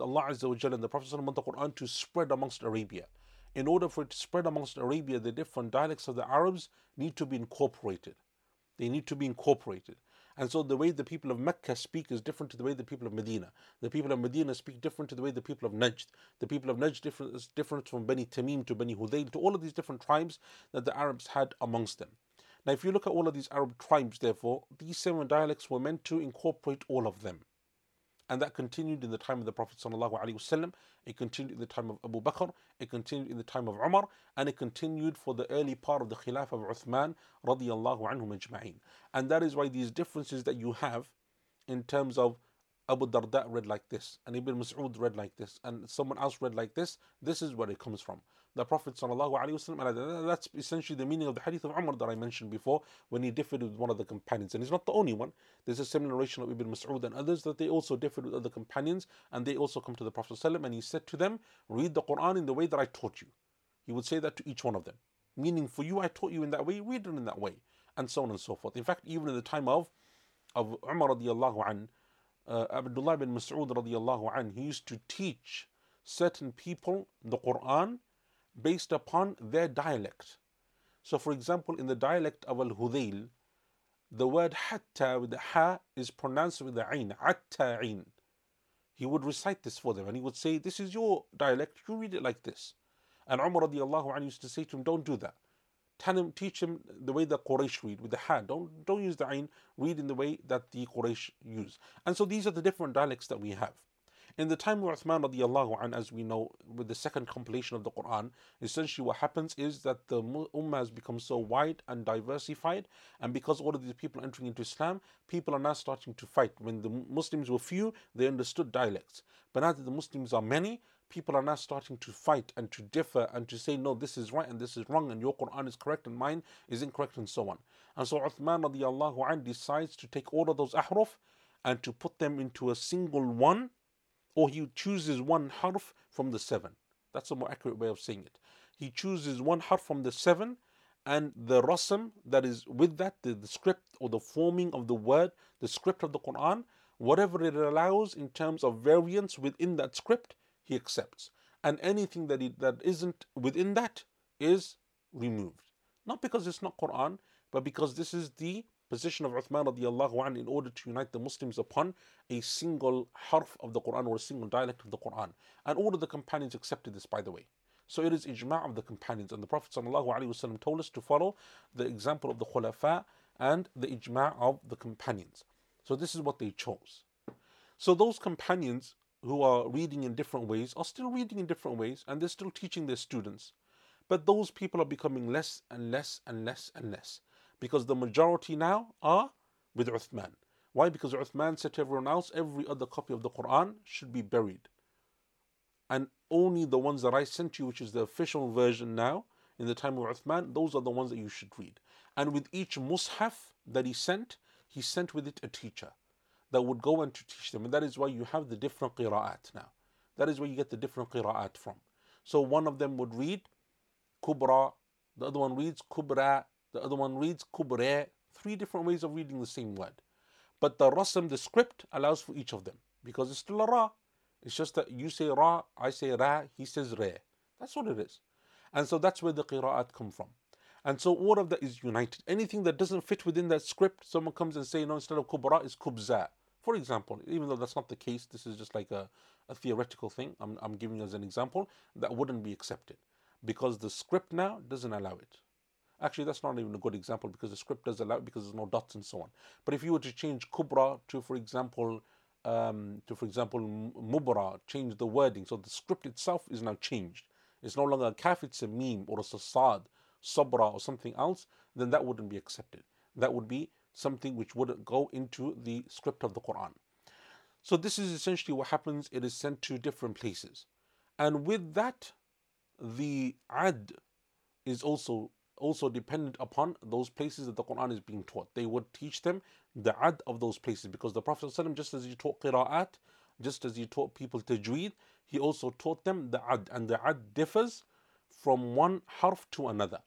Allah Azza and the Prophet want the Quran to spread amongst Arabia. In order for it to spread amongst Arabia, the different dialects of the Arabs need to be incorporated. They need to be incorporated. And so the way the people of Mecca speak is different to the way the people of Medina. The people of Medina speak different to the way the people of Najd. The people of Najd different, is different from Bani Tamim to Bani Hudayl to all of these different tribes that the Arabs had amongst them. Now, if you look at all of these Arab tribes, therefore, these seven dialects were meant to incorporate all of them. And that continued in the time of the Prophet ﷺ, it continued in the time of Abu Bakr, it continued in the time of Umar, and it continued for the early part of the Khilafah of Uthman ajma'in. And that is why these differences that you have in terms of Abu Darda read like this, and Ibn Mas'ud read like this, and someone else read like this, this is where it comes from the Prophet وسلم, that's essentially the meaning of the hadith of Umar that I mentioned before when he differed with one of the companions. And he's not the only one. There's a similar narration of Ibn Mas'ud and others that they also differed with other companions and they also come to the Prophet وسلم, and he said to them, Read the Quran in the way that I taught you. He would say that to each one of them. Meaning, for you, I taught you in that way, read it in that way, and so on and so forth. In fact, even in the time of, of Umar radiallahu an, uh, Abdullah bin Mas'ud radiallahu an, he used to teach certain people the Quran based upon their dialect. So, for example, in the dialect of Al Hudayl, the word hatta with the ha is pronounced with the ain, atta'in. He would recite this for them and he would say, This is your dialect, you read it like this. And Umar radiallahu anhu used to say to him, Don't do that. Tell him, teach him the way the Quraysh read with the ha. Don't, don't use the ain, read in the way that the Quraysh use. And so these are the different dialects that we have. In the time of Uthman radiallahu an, as we know, with the second compilation of the Quran, essentially what happens is that the Ummah has become so wide and diversified, and because all of these people are entering into Islam, people are now starting to fight. When the Muslims were few, they understood dialects. But now that the Muslims are many, people are now starting to fight and to differ and to say, no, this is right and this is wrong, and your Quran is correct and mine is incorrect, and so on. And so Uthman radiallahu an decides to take all of those ahruf and to put them into a single one or he chooses one harf from the seven. That's a more accurate way of saying it. He chooses one harf from the seven, and the rasm that is with that, the, the script or the forming of the word, the script of the Quran, whatever it allows in terms of variance within that script, he accepts. And anything that, he, that isn't within that is removed. Not because it's not Quran, but because this is the position of Uthman radiallahu anh in order to unite the Muslims upon a single harf of the Quran or a single dialect of the Quran. And all of the companions accepted this, by the way. So it is ijma' of the companions. And the Prophet ﷺ told us to follow the example of the khulafa and the ijma' of the companions. So this is what they chose. So those companions who are reading in different ways are still reading in different ways and they're still teaching their students. But those people are becoming less and less and less and less because the majority now are with Uthman. Why? Because Uthman said to everyone else, every other copy of the Quran should be buried. And only the ones that I sent you, which is the official version now, in the time of Uthman, those are the ones that you should read. And with each mushaf that he sent, he sent with it a teacher that would go and to teach them. And that is why you have the different qira'at now. That is where you get the different qira'at from. So one of them would read kubra, the other one reads kubra, the other one reads kubre, three different ways of reading the same word. But the rasm, the script, allows for each of them because it's still a ra. It's just that you say ra, I say ra, he says re. That's what it is. And so that's where the qira'at come from. And so all of that is united. Anything that doesn't fit within that script, someone comes and say, no, instead of kubra is kubza. For example, even though that's not the case, this is just like a, a theoretical thing. I'm, I'm giving as an example that wouldn't be accepted because the script now doesn't allow it. Actually, that's not even a good example because the script does allow because there's no dots and so on. But if you were to change kubra to, for example, um, to, for example, mubra, change the wording. So the script itself is now changed. It's no longer a kaf, it's a meme or a sasad, sabra or something else, then that wouldn't be accepted. That would be something which wouldn't go into the script of the Quran. So this is essentially what happens. It is sent to different places. And with that, the ad is also also dependent upon those places that the Quran is being taught. They would teach them the ad of those places because the Prophet ﷺ, just as he taught qira'at, just as he taught people tajweed, he also taught them the ad, and the ad differs from one harf to another.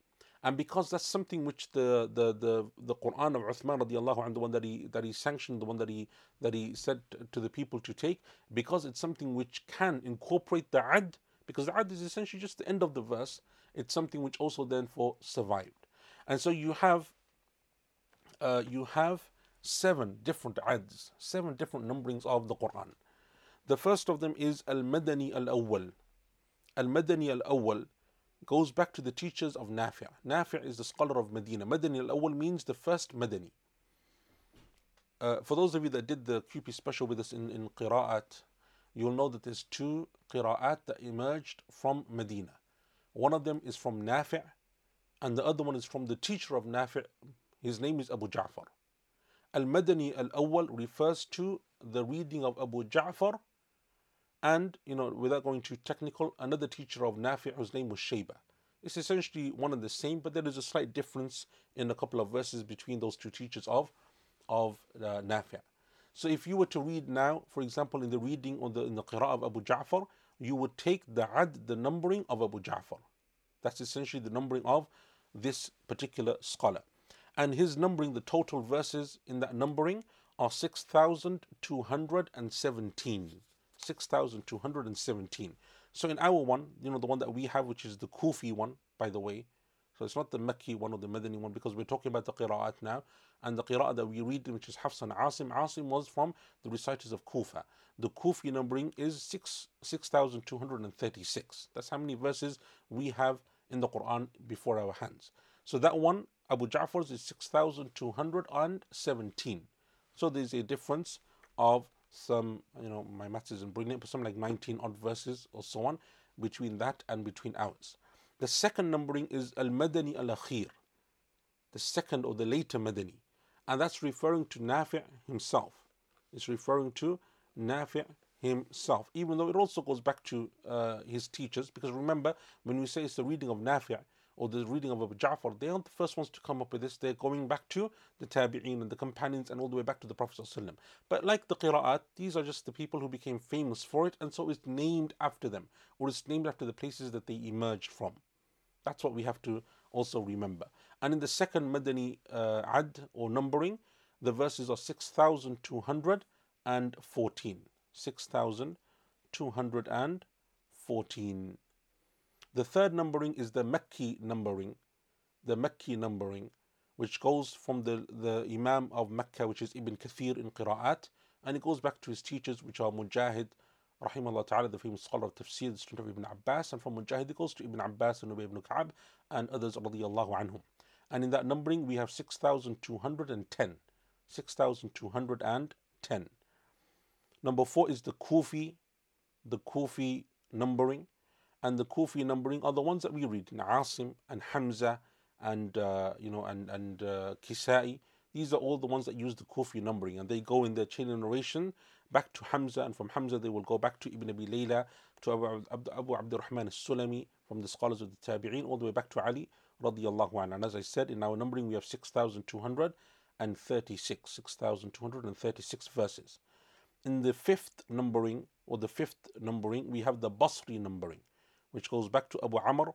And because that's something which the the the, the Quran of Uthman radiallahu anh, the one that he that he sanctioned, the one that he that he said to the people to take, because it's something which can incorporate the ad, because the ad is essentially just the end of the verse, it's something which also therefore survived. And so you have uh, you have seven different ads, seven different numberings of the Quran. The first of them is Al Madani Al Awwal. Al Madani Al Awwal goes back to the teachers of Nafi'. Nafi' is the scholar of Medina. Madani Al Awwal means the first Madani. Uh, for those of you that did the QP special with us in, in Qira'at, you'll know that there's two Qira'at that emerged from Medina. One of them is from Nafi', and the other one is from the teacher of Nafi'. His name is Abu Ja'far. Al Madani Al Awwal refers to the reading of Abu Ja'far and, you know, without going too technical, another teacher of Nafi' whose name was Shayba. It's essentially one and the same, but there is a slight difference in a couple of verses between those two teachers of, of uh, Nafi'. So if you were to read now, for example, in the reading on the in the Qira'ah of Abu Ja'far, you would take the ad, the numbering of Abu Ja'far. That's essentially the numbering of this particular scholar and his numbering, the total verses in that numbering are 6,217. 6,217. So in our one, you know, the one that we have, which is the Kufi one, by the way, so it's not the Makki one or the Madani one because we're talking about the Qira'at now. And the Qira'at that we read, which is Hafs and Asim, Asim was from the reciters of Kufa. The Kufi numbering is 6, 6,236. That's how many verses we have in the Quran before our hands. So that one Abu Ja'far's is 6,217. So there's a difference of some, you know, my maths isn't brilliant, but some like 19 odd verses or so on between that and between ours. The second numbering is Al Madani Al Akhir, the second or the later Madani. And that's referring to Nafi' himself. It's referring to Nafi' himself, even though it also goes back to uh, his teachers. Because remember, when we say it's the reading of Nafi', or the reading of Abu Ja'far, they aren't the first ones to come up with this. They're going back to the Tabi'een and the companions and all the way back to the Prophet. But like the Qira'at, these are just the people who became famous for it, and so it's named after them, or it's named after the places that they emerged from. That's what we have to also remember. And in the second Madani uh, ad or numbering, the verses are 6,214. 6,214. The third numbering is the Makki numbering, the Makki numbering, which goes from the, the Imam of Mecca, which is Ibn Kathir in Qira'at, and it goes back to his teachers, which are Mujahid, rahimahullah ta'ala, the famous scholar of tafsir, the student of Ibn Abbas, and from Mujahid goes to Ibn Abbas and Ubay ibn Ka'ab, and others, radiyallahu anhum. And in that numbering, we have 6,210. 6,210. Number four is the Kufi, the Kufi numbering and the Kufi numbering are the ones that we read, in Asim and Hamza and uh, you know and and uh, Kisai. These are all the ones that use the Kufi numbering, and they go in their chain of narration back to Hamza, and from Hamza they will go back to Ibn Abi Layla, to Abu, Abu, Abu Abdurrahman al-Sulami, from the scholars of the Tabi'een, all the way back to Ali radiallahu anhu. And as I said, in our numbering we have 6,236, 6,236 verses. In the fifth numbering, or the fifth numbering, we have the Basri numbering which goes back to Abu Amr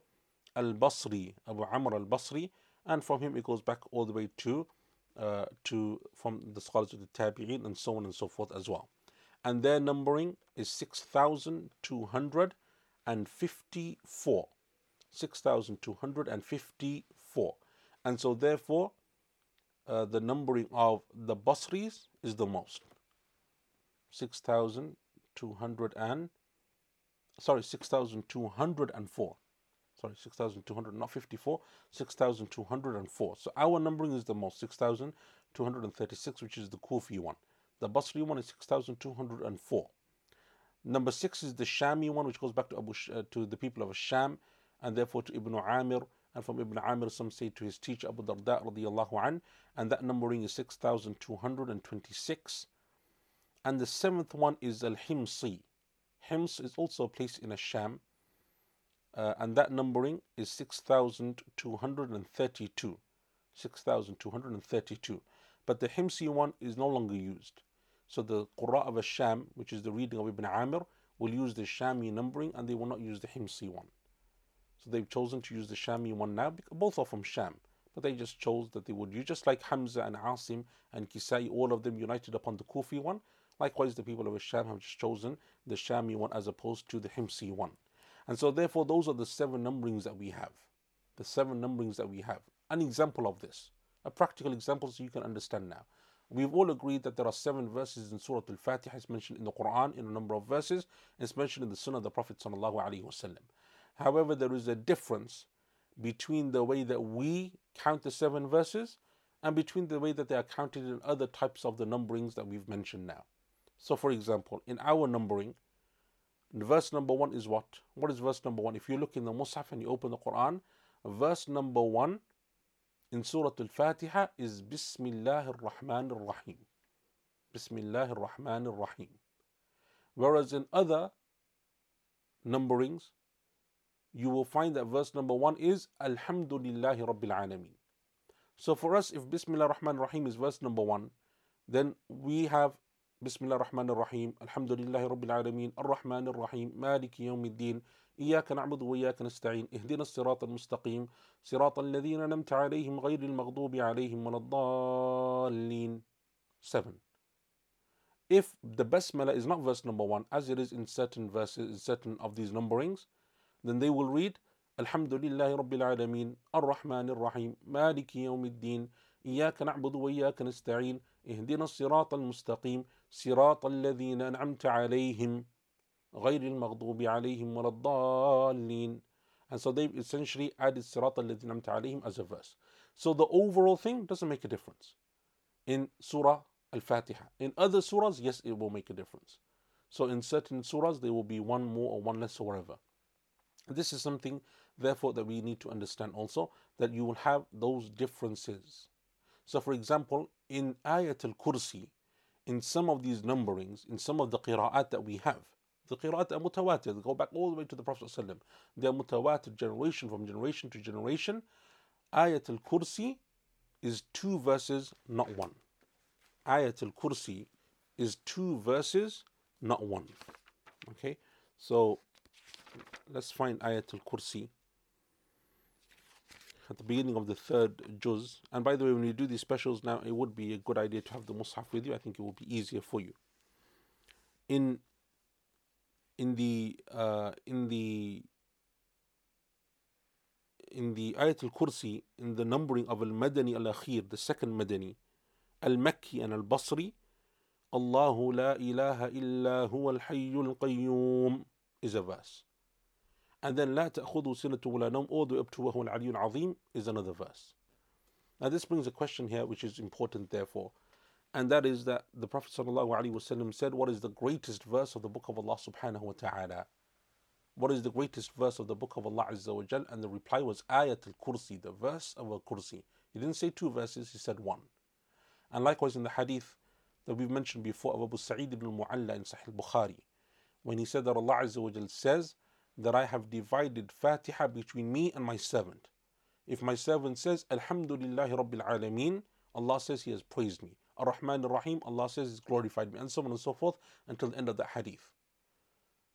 al Basri, Abu Amr al Basri, and from him it goes back all the way to uh, to from the scholars of the Tabi'in and so on and so forth as well. And their numbering is 6,254. 6,254. And so, therefore, uh, the numbering of the Basris is the most. 6,200 and sorry 6,204 sorry 6,200 not 54 6,204 so our numbering is the most 6,236 which is the Kufi one the Basri one is 6,204 number 6 is the Shami one which goes back to Abu uh, to the people of Sham and therefore to Ibn Amir and from Ibn Amir some say to his teacher Abu Darda radiallahu an and that numbering is 6,226 and the seventh one is Al-Himsi Hims is also a place in a Sham uh, and that numbering is 6,232. 6,232. But the Himsi one is no longer used. So the Qurra of Sham, which is the reading of Ibn Amir, will use the Shami numbering and they will not use the Himsi one. So they've chosen to use the Shami one now, because both are from Sham. But they just chose that they would use, just like Hamza and Asim and Kisai, all of them united upon the Kufi one. Likewise, the people of Sham have just chosen the Shami one as opposed to the Himsi one. And so, therefore, those are the seven numberings that we have. The seven numberings that we have. An example of this, a practical example so you can understand now. We've all agreed that there are seven verses in Surah Al Fatiha. It's mentioned in the Quran in a number of verses. It's mentioned in the Sunnah of the Prophet. However, there is a difference between the way that we count the seven verses and between the way that they are counted in other types of the numberings that we've mentioned now. So, for example, in our numbering, verse number one is what? What is verse number one? If you look in the Mus'haf and you open the Quran, verse number one in Surah Al Fatiha is Bismillah ar-Rahman ar-Rahim. Bismillah ar-Rahman ar-Rahim. Whereas in other numberings, you will find that verse number one is Alhamdulillahi Rabbil Alameen. So for us, if Bismillah ar-Rahman ar-Rahim is verse number one, then we have بسم الله الرحمن الرحيم الحمد لله رب العالمين الرحمن الرحيم مالك يوم الدين إياك نعبد وإياك نستعين اهدنا الصراط المستقيم صراط الذين نمت عليهم غير المغضوب عليهم ولا الضالين 7 If the Basmala is not verse number 1 as it is in certain verses in certain of these numberings then they will read الحمد لله رب العالمين الرحمن الرحيم مالك يوم الدين إياك نعبد وإياك نستعين اهدنا الصراط المستقيم صراط الذين أنعمت عليهم غير المغضوب عليهم ولا الضالين and so they essentially added صراط الذين أنعمت عليهم as a verse so the overall thing doesn't make a difference in Surah Al-Fatiha in other surahs yes it will make a difference so in certain surahs there will be one more or one less or whatever this is something therefore that we need to understand also that you will have those differences so for example in Ayat al-Kursi in some of these numberings, in some of the qira'at that we have, the qira'at are mutawatir, they go back all the way to the Prophet ﷺ. They are mutawatir generation from generation to generation. Ayat al Kursi is two verses, not one. Ayat al Kursi is two verses, not one. Okay, so let's find Ayat al Kursi at the beginning of the third juz. And by the way, when you do these specials now, it would be a good idea to have the mushaf with you. I think it will be easier for you. In in the uh, in the in the Ayat al-Kursi, in the numbering of al-Madani al-Akhir, the second Madani, al-Makki and al-Basri, Allahu la ilaha illa huwa al-hayyul qayyum is a verse. And then لا تأخذوا سنة ولا نوم all the way up to وهو العلي العظيم is another verse. Now this brings a question here which is important therefore. And that is that the Prophet ﷺ said, What is the greatest verse of the book of Allah subhanahu wa ta'ala? What is the greatest verse of the book of Allah Azza wa Jal? And the reply was Ayat al Kursi, the verse of al Kursi. He didn't say two verses, he said one. And likewise in the hadith that we've mentioned before of Abu Sa'id ibn Mu'alla in Sahih Bukhari, when he said that Allah Azza wa Jal says, that I have divided Fatiha between me and my servant. If my servant says, Alhamdulillah Rabbil Alameen, Allah says He has praised me. Ar Rahman Ar Rahim, Allah says He's glorified me, and so on and so forth until the end of that hadith.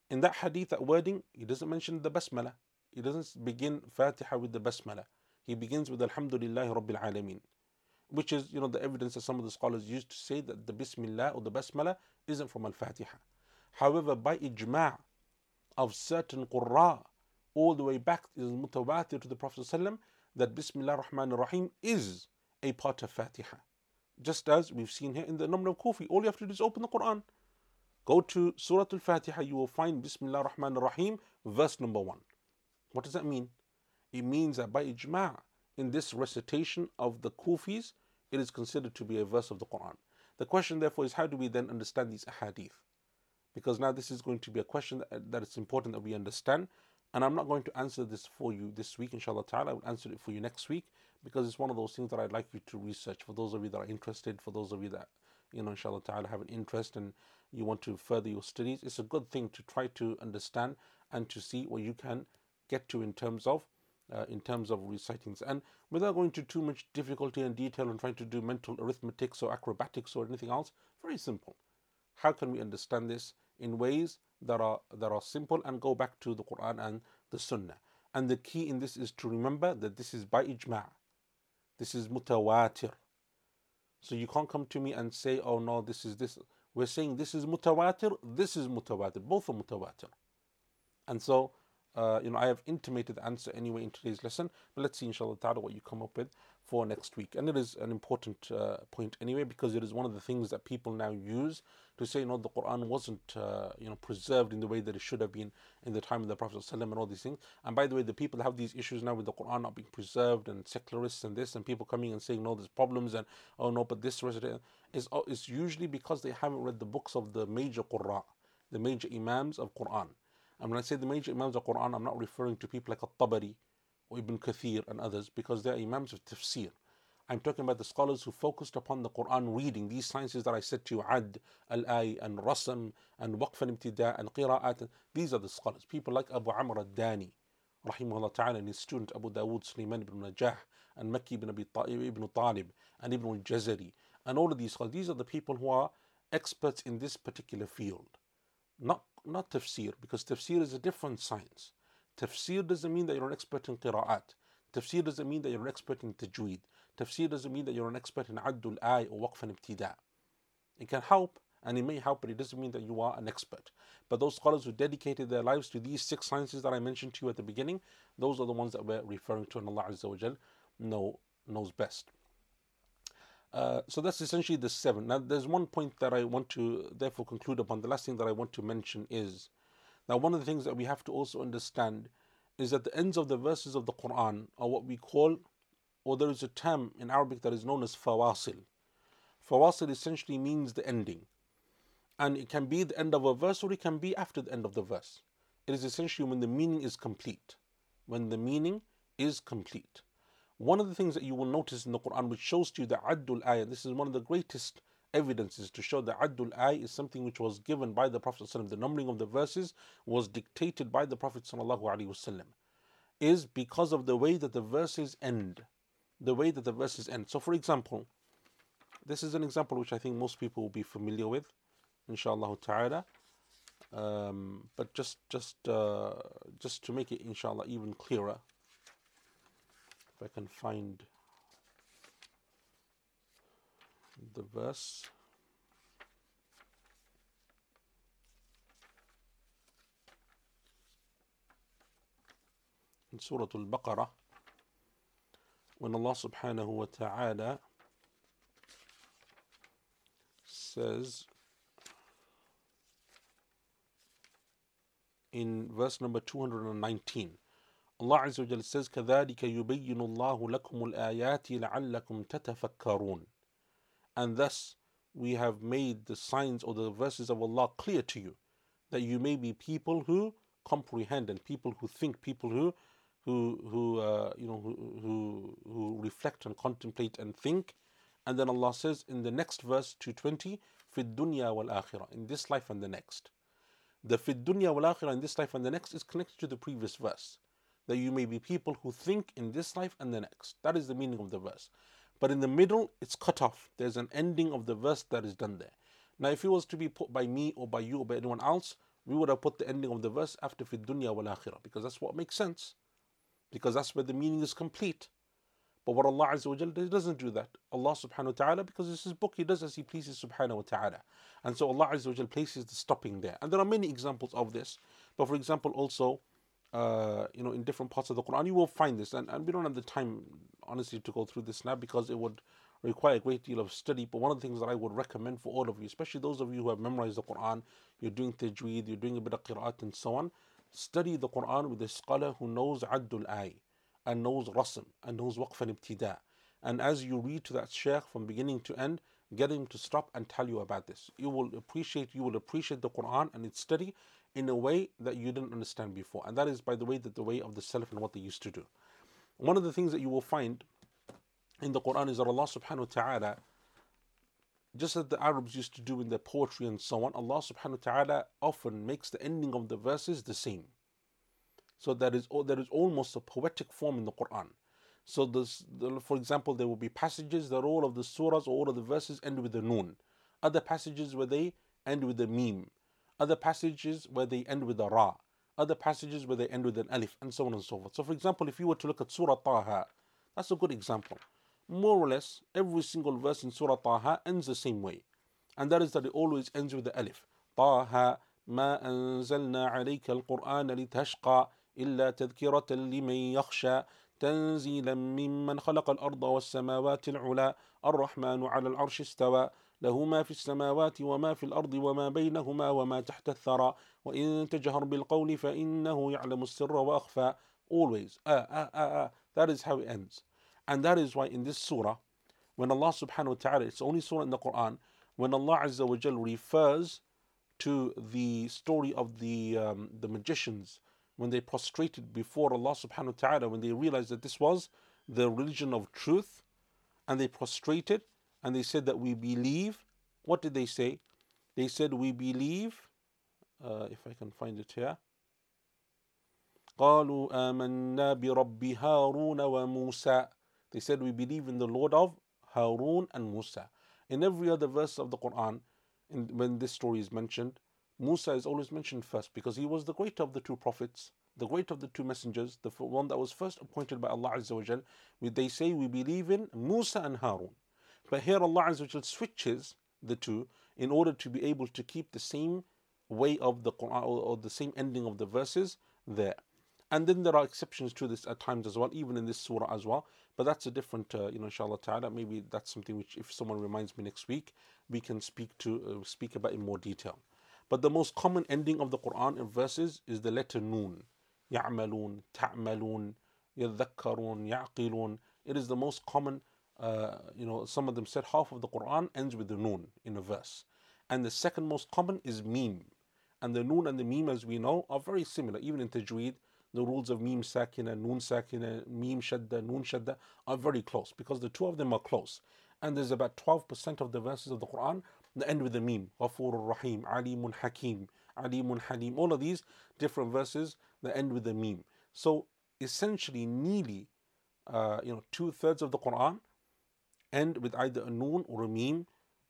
In that hadith, that wording, He doesn't mention the Basmala. He doesn't begin Fatiha with the Basmala. He begins with Alhamdulillah Rabbil Alameen, which is, you know, the evidence that some of the scholars used to say that the Bismillah or the Basmala isn't from Al Fatiha. However, by ijma', of certain qurra all the way back is mutawatir to the Prophet ﷺ that Bismillah Rahman Rahim is a part of Fatiha. Just as we've seen here in the number of Kufi, all you have to do is open the Quran. Go to Surah Al Fatiha, you will find Bismillah Rahman Rahim, verse number one. What does that mean? It means that by ijma' in this recitation of the Kufis, it is considered to be a verse of the Quran. The question, therefore, is how do we then understand these ahadith? Because now this is going to be a question that, that it's important that we understand. And I'm not going to answer this for you this week, inshallah ta'ala. I will answer it for you next week because it's one of those things that I'd like you to research. For those of you that are interested, for those of you that, you know, inshallah ta'ala, have an interest and you want to further your studies, it's a good thing to try to understand and to see what you can get to in terms of uh, in terms of reciting. And without going to too much difficulty and detail and trying to do mental arithmetics or acrobatics or anything else, very simple. How can we understand this in ways that are that are simple and go back to the Quran and the Sunnah? And the key in this is to remember that this is by ijma'. This is mutawatir. So you can't come to me and say, oh no, this is this. We're saying this is mutawatir, this is mutawatir. Both are mutawatir. And so uh, you know, I have intimated the answer anyway in today's lesson, but let's see, inshallah ta'ala, what you come up with for next week. And it is an important uh, point anyway, because it is one of the things that people now use to say, you know, the Quran wasn't, uh, you know, preserved in the way that it should have been in the time of the Prophet ﷺ and all these things. And by the way, the people have these issues now with the Quran not being preserved and secularists and this, and people coming and saying, no, there's problems and, oh no, but this is, uh, is usually because they haven't read the books of the major Qur'an, the major Imams of Quran. And when I say the major Imams of Quran, I'm not referring to people like Al-Tabari or Ibn Kathir and others because they're Imams of Tafsir. I'm talking about the scholars who focused upon the Quran reading, these sciences that I said to you, Ad, Al-Ay, and Rasam, and Waqf al-Ibtida, and Qira'at. These are the scholars. People like Abu Amr al-Dani, rahimahullah ta'ala, and his student Abu Dawood Sulaiman ibn Najah, and Makki ibn, Abi ibn Talib, and Ibn al-Jazari. And all of these scholars, these are the people who are experts in this particular field. Not not tafsir, because tafsir is a different science. Tafsir doesn't mean that you're an expert in qira'at. Tafsir doesn't mean that you're an expert in tajweed. Tafsir doesn't mean that you're an expert in addul ay or waqf and ibtida. It can help and it may help, but it doesn't mean that you are an expert. But those scholars who dedicated their lives to these six sciences that I mentioned to you at the beginning, those are the ones that we're referring to, and Allah Azza wa Jal know, knows best. Uh, so that's essentially the seven. Now, there's one point that I want to therefore conclude upon. The last thing that I want to mention is now one of the things that we have to also understand is that the ends of the verses of the Quran are what we call, or there is a term in Arabic that is known as fawasil. Fawasil essentially means the ending. And it can be the end of a verse or it can be after the end of the verse. It is essentially when the meaning is complete. When the meaning is complete. One of the things that you will notice in the Quran which shows to you the Addul Ayah, this is one of the greatest evidences to show that Addul Ayah is something which was given by the Prophet the numbering of the verses was dictated by the Prophet is because of the way that the verses end. The way that the verses end. So for example, this is an example which I think most people will be familiar with, inshallah ta'ala. Um, but just just uh, just to make it inshallah even clearer if I can find the verse. In Surah Al-Baqarah, when Allah subhanahu wa ta'ala says in verse number 219 Allah Azza wa says, كَذَلِكَ يُبَيِّنُ اللَّهُ لَكُمُ الْآيَاتِ لَعَلَّكُمْ تَتَفَكَّرُونَ and thus we have made the signs or the verses of Allah clear to you, that you may be people who comprehend and people who think, people who who who uh, you know who, who who reflect and contemplate and think. And then Allah says in the next verse 220, "Fid dunya wal akhirah," in this life and the next. The fid dunya wal akhirah in this life and the next is connected to the previous verse, that you may be people who think in this life and the next. That is the meaning of the verse. But in the middle, it's cut off. There's an ending of the verse that is done there. Now, if it was to be put by me or by you or by anyone else, we would have put the ending of the verse after fi dunya wal akhirah because that's what makes sense. Because that's where the meaning is complete. But what Allah Azza wa Jalla doesn't do that. Allah subhanahu wa ta'ala, because it's his book, he does as he pleases subhanahu wa ta'ala. And so Allah Azza wa Jalla places the stopping there. And there are many examples of this. But for example, also, uh, you know, in different parts of the Quran, you will find this. And, and we don't have the time, honestly, to go through this now because it would require a great deal of study. But one of the things that I would recommend for all of you, especially those of you who have memorized the Quran, you're doing tajweed, you're doing a bit of qira'at and so on, study the Quran with a scholar who knows Addul Ay and knows Rasm and knows Waqf and Ibtida. And as you read to that Shaykh from beginning to end, get him to stop and tell you about this. You will appreciate you will appreciate the Quran and its study in a way that you didn't understand before. And that is by the way that the way of the Salaf and what they used to do. One of the things that you will find in the Quran is that Allah subhanahu wa ta'ala just as the Arabs used to do in their poetry and so on, Allah subhanahu wa ta'ala often makes the ending of the verses the same. So there is oh, there is almost a poetic form in the Quran. So this, for example, there will be passages that all of the surahs or all of the verses end with the noon. Other passages where they end with the meme. Other passages where they end with the ra. Other passages where they end with an alif, and so on and so forth. So, for example, if you were to look at Surah Taha, that's a good example. More or less, every single verse in Surah Taha ends the same way, and that is that it always ends with the alif. Taha ما أنزلنا عليك القرآن لتشقى إلا تذكرة لمن يخشى تنزيلا ممن خلق الأرض والسماوات العلى الرحمن على العرش استوى له ما في السماوات وما في الأرض وما بينهما وما تحت الثرى وإن تجهر بالقول فإنه يعلم السر وأخفى always ah, ah, ah, ah. that is how it ends and that is why in this surah when Allah subhanahu wa ta'ala it's the only surah in the Quran when Allah Azza wa Jal refers to the story of the um, the magicians when they prostrated before Allah subhanahu wa ta'ala, when they realized that this was the religion of truth, and they prostrated and they said that we believe. What did they say? They said, We believe. Uh, if I can find it here. قالوا آمنا برب هارون وموسى They said we believe in the Lord of Harun and Musa. In every other verse of the Quran, in, when this story is mentioned, Musa is always mentioned first because he was the greater of the two prophets, the greater of the two messengers, the one that was first appointed by Allah Azza wa Jal. They say we believe in Musa and Harun. But here Allah Azza wa Jal switches the two in order to be able to keep the same way of the Quran or the same ending of the verses there. And then there are exceptions to this at times as well, even in this surah as well. But that's a different, uh, you know, inshallah ta'ala. Maybe that's something which, if someone reminds me next week, we can speak to uh, speak about in more detail. But the most common ending of the Quran in verses is the letter Noon. يعملون, تعملون, يذكرون, يعقلون. It is the most common, uh, you know, some of them said half of the Quran ends with the Noon in a verse. And the second most common is Meme. And the Noon and the Meme, as we know, are very similar. Even in Tajweed, the rules of Meme Sakina, Noon Sakina, Meme Shadda, Noon Shadda are very close because the two of them are close. And there's about 12% of the verses of the Quran the end with the meme. Ghafur Rahim, Alimun Hakim, Alimun Halim. All of these different verses that end with the meme. So essentially, nearly, uh, you know, two thirds of the Quran end with either a noon or a meme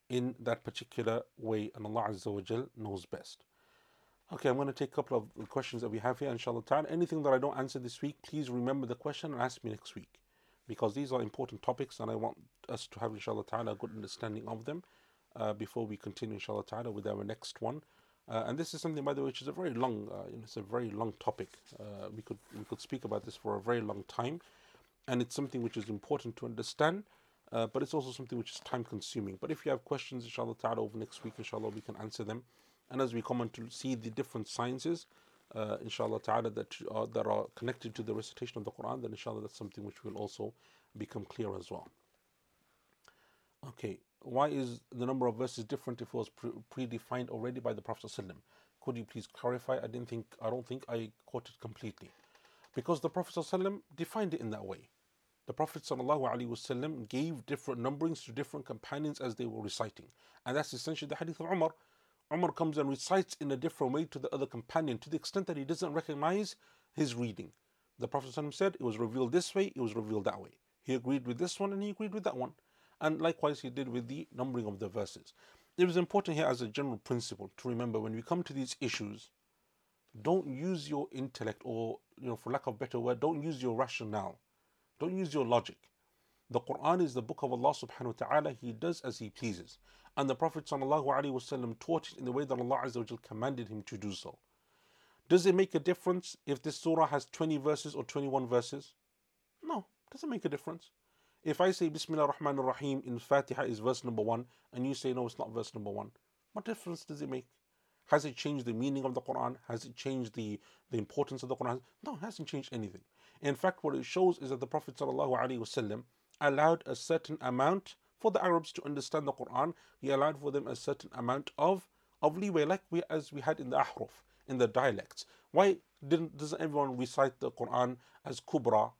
in that particular way, and Allah Azza wa Jal knows best. Okay, I'm going to take a couple of questions that we have here, inshallah ta'ala. Anything that I don't answer this week, please remember the question and ask me next week. Because these are important topics and I want us to have, inshallah ta'ala, a good understanding of them uh, before we continue, inshallah ta'ala, with our next one. Uh, and this is something, by the way, which is a very long, uh, it's a very long topic. Uh, we could we could speak about this for a very long time, and it's something which is important to understand. Uh, but it's also something which is time consuming. But if you have questions, inshallah ta'ala, over next week, inshallah, we can answer them. And as we come on to see the different sciences, uh, inshallah ta'ala, that are, that are connected to the recitation of the Quran, then inshallah, that's something which will also become clear as well. Okay, why is the number of verses different if it was pre- predefined already by the Prophet Could you please clarify? I didn't think I don't think I quoted completely. Because the Prophet defined it in that way. The Prophet ﷺ gave different numberings to different companions as they were reciting. And that's essentially the hadith of Umar. Umar comes and recites in a different way to the other companion to the extent that he doesn't recognize his reading. The Prophet ﷺ said it was revealed this way, it was revealed that way. He agreed with this one and he agreed with that one. And likewise, he did with the numbering of the verses. It is important here as a general principle to remember when we come to these issues, don't use your intellect or, you know, for lack of a better word, don't use your rationale. Don't use your logic. The Quran is the book of Allah subhanahu wa ta'ala. He does as He pleases. And the Prophet wasallam taught it in the way that Allah Azza commanded him to do so. Does it make a difference if this surah has 20 verses or 21 verses? No, doesn't make a difference. If I say Bismillah ar-Rahman ar-Rahim in Fatiha is verse number one, and you say no, it's not verse number one, what difference does it make? Has it changed the meaning of the Quran? Has it changed the, the importance of the Quran? No, it hasn't changed anything. In fact, what it shows is that the Prophet ﷺ allowed a certain amount for the Arabs to understand the Quran. He allowed for them a certain amount of, of leeway, like we as we had in the Ahruf, in the dialects. Why didn't doesn't everyone recite the Quran as Kubra?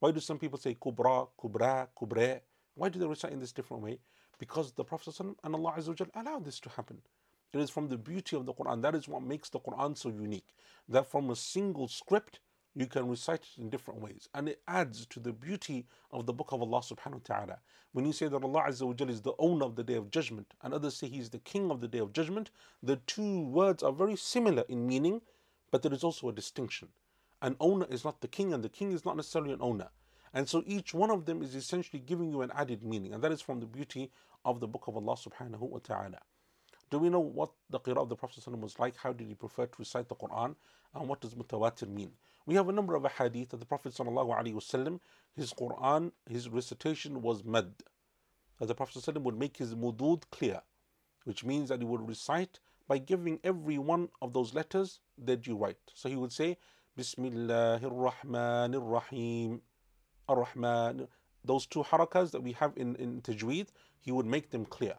Why do some people say Kubra, Kubra, Kubre? Why do they recite in this different way? Because the Prophet ﷺ and Allah allowed this to happen. It is from the beauty of the Quran. That is what makes the Quran so unique. That from a single script, you can recite it in different ways. And it adds to the beauty of the book of Allah subhanahu wa ta'ala. When you say that Allah Azza wa is the owner of the day of judgment, and others say He is the king of the day of judgment, the two words are very similar in meaning, but there is also a distinction. An owner is not the king, and the king is not necessarily an owner. And so each one of them is essentially giving you an added meaning, and that is from the beauty of the book of Allah subhanahu wa ta'ala. Do we know what the qira'ah of the Prophet was like? How did he prefer to recite the Quran? And what does mutawatir mean? We have a number of hadith that the Prophet وسلم, his Quran, his recitation was mad. That the Prophet ﷺ would make his mudud clear, which means that he would recite by giving every one of those letters their due right. So he would say, Bismillahir Rahmanir Rahim. Ar-Rahman. Those two harakas that we have in, in Tajweed, he would make them clear.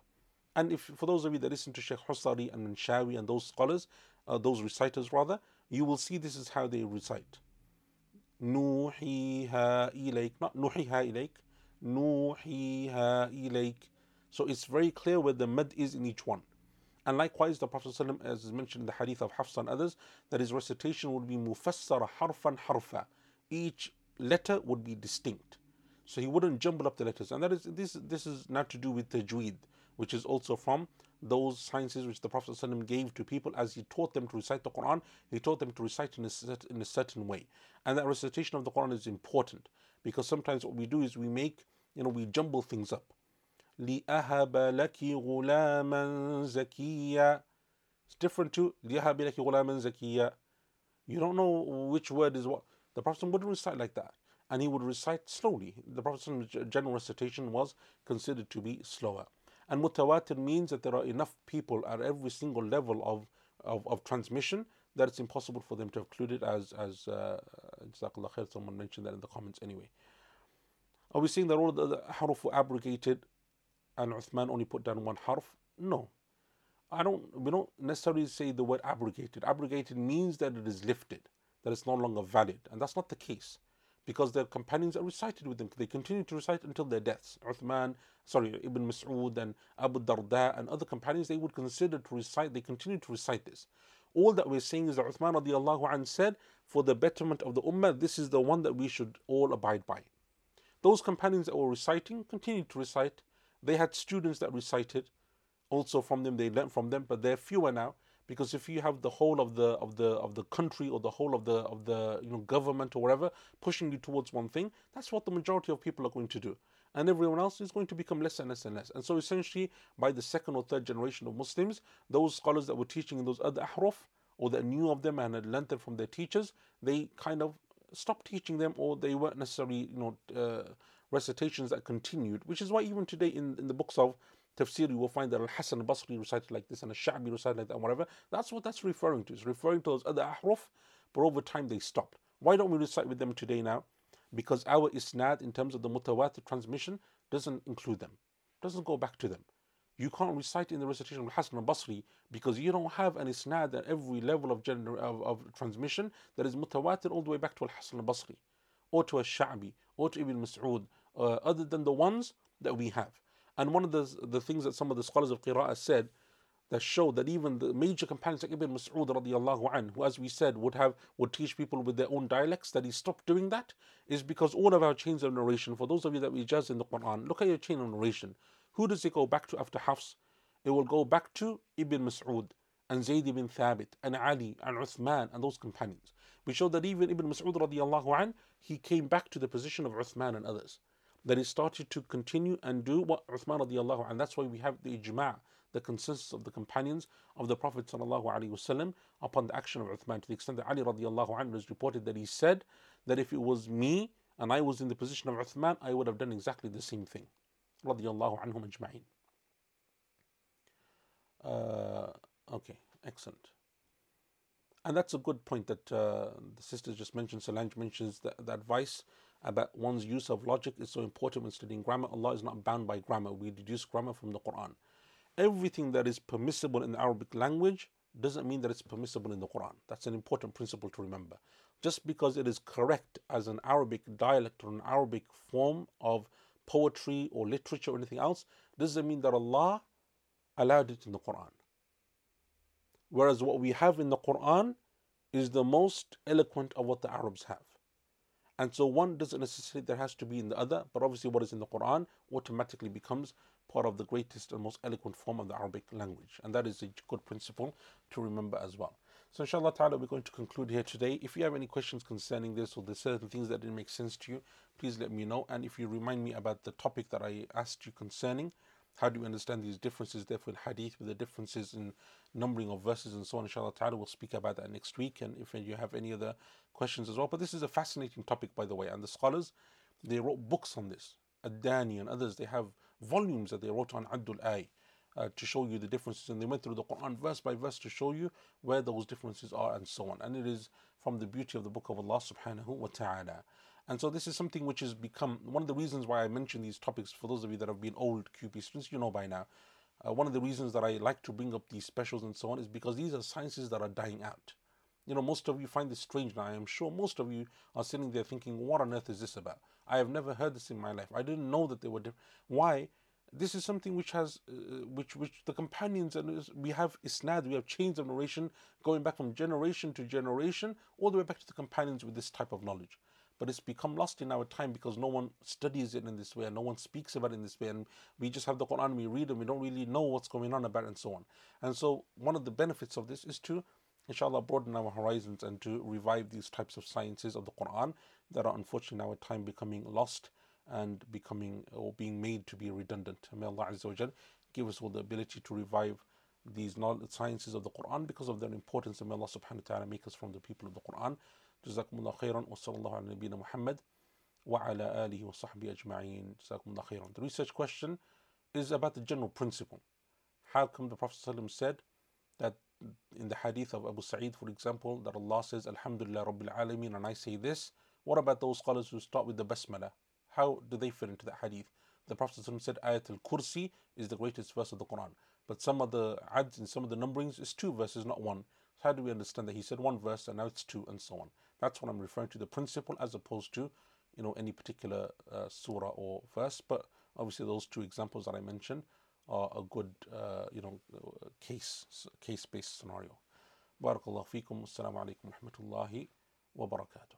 And if for those of you that listen to Sheikh Husari and Manshawi and those scholars, uh, those reciters rather, you will see this is how they recite. Nuhiha ilayk, not nuhiha ilayk, nuhiha ilayk. So it's very clear where the mad is in each one. And likewise, the Prophet ﷺ, as is mentioned in the hadith of Hafsa and others, that his recitation would be mufassara harfan harfa. Each letter would be distinct. So he wouldn't jumble up the letters. And that is this this is not to do with tajweed which is also from those sciences which the Prophet ﷺ gave to people as he taught them to recite the Quran. He taught them to recite in a, set, in a certain way. And that recitation of the Quran is important because sometimes what we do is we make, you know, we jumble things up. لِأَهَبَ لَكِ غُلَامًا زَكِيًّا It's different to لِأَهَبَ لَكِ غُلَامًا زَكِيًّا You don't know which word is what. The Prophet wouldn't recite like that. And he would recite slowly. The Prophet's general recitation was considered to be slower. And mutawatir means that there are enough people at every single level of, of, of transmission that it's impossible for them to include it as, as uh, khair, someone mentioned that in the comments anyway. Are we saying that all the, the harf were abrogated and Uthman only put down one harf? No. I don't, we don't necessarily say the word abrogated. Abrogated means that it is lifted, that it's no longer valid. And that's not the case because their companions are recited with them. They continue to recite until their deaths. Uthman, sorry, Ibn Mas'ud and Abu Darda and other companions, they would consider to recite, they continue to recite this. All that we're saying is that Uthman radiallahu anh said, for the betterment of the ummah, this is the one that we should all abide by. Those companions that were reciting continued to recite. They had students that recited also from them, they learned from them, but they're fewer now because if you have the whole of the of the of the country or the whole of the of the you know government or whatever pushing you towards one thing that's what the majority of people are going to do. And everyone else is going to become less and less and less. And so essentially by the second or third generation of muslims those scholars that were teaching in those other ahruf or that knew of them and had learned them from their teachers they kind of stopped teaching them or they weren't necessarily you know uh, recitations that continued which is why even today in, in the books of tafsir, you will find that Al Hasan al Basri recited like this and Al Sha'bi recited like that, and whatever. That's what that's referring to. It's referring to those other ahruf, but over time they stopped. Why don't we recite with them today now? Because our isnad, in terms of the mutawatir transmission, doesn't include them, doesn't go back to them. You can't recite in the recitation of Hasan al Basri because you don't have an isnad at every level of, gener- of, of transmission that is mutawatir all the way back to Al Hasan al Basri or to Al Sha'bi or to Ibn Mas'ud, uh, other than the ones that we have. And one of the, the things that some of the scholars of Qira'ah said that show that even the major companions like Ibn Mas'ud radiallahu anh, who as we said would have would teach people with their own dialects, that he stopped doing that is because all of our chains of narration, for those of you that we judge in the Quran, look at your chain of narration. Who does it go back to after Hafs? It will go back to Ibn Mas'ud and Zayd ibn Thabit and Ali and Uthman and those companions. We show that even Ibn Mas'ud radiallahu anh, he came back to the position of Uthman and others that he started to continue and do what Uthman radiallahu and that's why we have the ijma' the consensus of the companions of the Prophet ﷺ upon the action of Uthman to the extent that Ali radiallahu anhu is reported that he said that if it was me and I was in the position of Uthman, I would have done exactly the same thing. Radiallahu anhum ajma'in. Uh, okay, excellent. And that's a good point that uh, the sister just mentioned. Solange mentions that the advice about one's use of logic is so important when studying grammar. Allah is not bound by grammar. We deduce grammar from the Quran. Everything that is permissible in the Arabic language doesn't mean that it's permissible in the Quran. That's an important principle to remember. Just because it is correct as an Arabic dialect or an Arabic form of poetry or literature or anything else, doesn't mean that Allah allowed it in the Quran. Whereas what we have in the Quran is the most eloquent of what the Arabs have. And so one doesn't necessarily there has to be in the other, but obviously what is in the Quran automatically becomes part of the greatest and most eloquent form of the Arabic language. And that is a good principle to remember as well. So inshallah ta'ala we're going to conclude here today. If you have any questions concerning this or there's certain things that didn't make sense to you, please let me know. And if you remind me about the topic that I asked you concerning, how do you understand these differences, therefore, in hadith, with the differences in numbering of verses and so on? Inshallah ta'ala, we'll speak about that next week. And if you have any other questions as well. But this is a fascinating topic, by the way. And the scholars, they wrote books on this. Ad-Dani and others, they have volumes that they wrote on Add al-Ay. Uh, to show you the differences, and they went through the Quran verse by verse to show you where those differences are, and so on. And it is from the beauty of the Book of Allah Subhanahu wa Taala. And so this is something which has become one of the reasons why I mention these topics for those of you that have been old QP students, you know by now. Uh, one of the reasons that I like to bring up these specials and so on is because these are sciences that are dying out. You know, most of you find this strange now. I am sure most of you are sitting there thinking, what on earth is this about? I have never heard this in my life. I didn't know that they were different. Why? This is something which has, uh, which which the companions and we have isnad, we have chains of narration going back from generation to generation, all the way back to the companions with this type of knowledge but it's become lost in our time because no one studies it in this way and no one speaks about it in this way. And we just have the Quran we read and we don't really know what's going on about it and so on. And so one of the benefits of this is to inshallah broaden our horizons and to revive these types of sciences of the Quran that are unfortunately in our time becoming lost and becoming or being made to be redundant. May Allah Azza give us all the ability to revive these sciences of the Quran because of their importance. And may Allah subhanahu wa ta'ala make us from the people of the Quran جزاكم الله خيرا وصلى الله على نبينا محمد وعلى آله وصحبه أجمعين جزاكم الله خيرا The research question is about the general principle. How come the Prophet ﷺ said that in the hadith of Abu Sa'id, for example, that Allah says, Alhamdulillah Rabbil Alameen, and I say this. What about those scholars who start with the Basmala? How do they fit into that hadith? The Prophet ﷺ said, Ayat al Kursi is the greatest verse of the Quran. But some of the ads and some of the numberings is two verses, not one. So how do we understand that he said one verse and now it's two and so on? That's what I'm referring to, the principle as opposed to, you know, any particular uh, surah or verse. But obviously, those two examples that I mentioned are a good, uh, you know, case case based scenario. بارك الله فيكم والسلام عليكم ورحمة الله وبركاته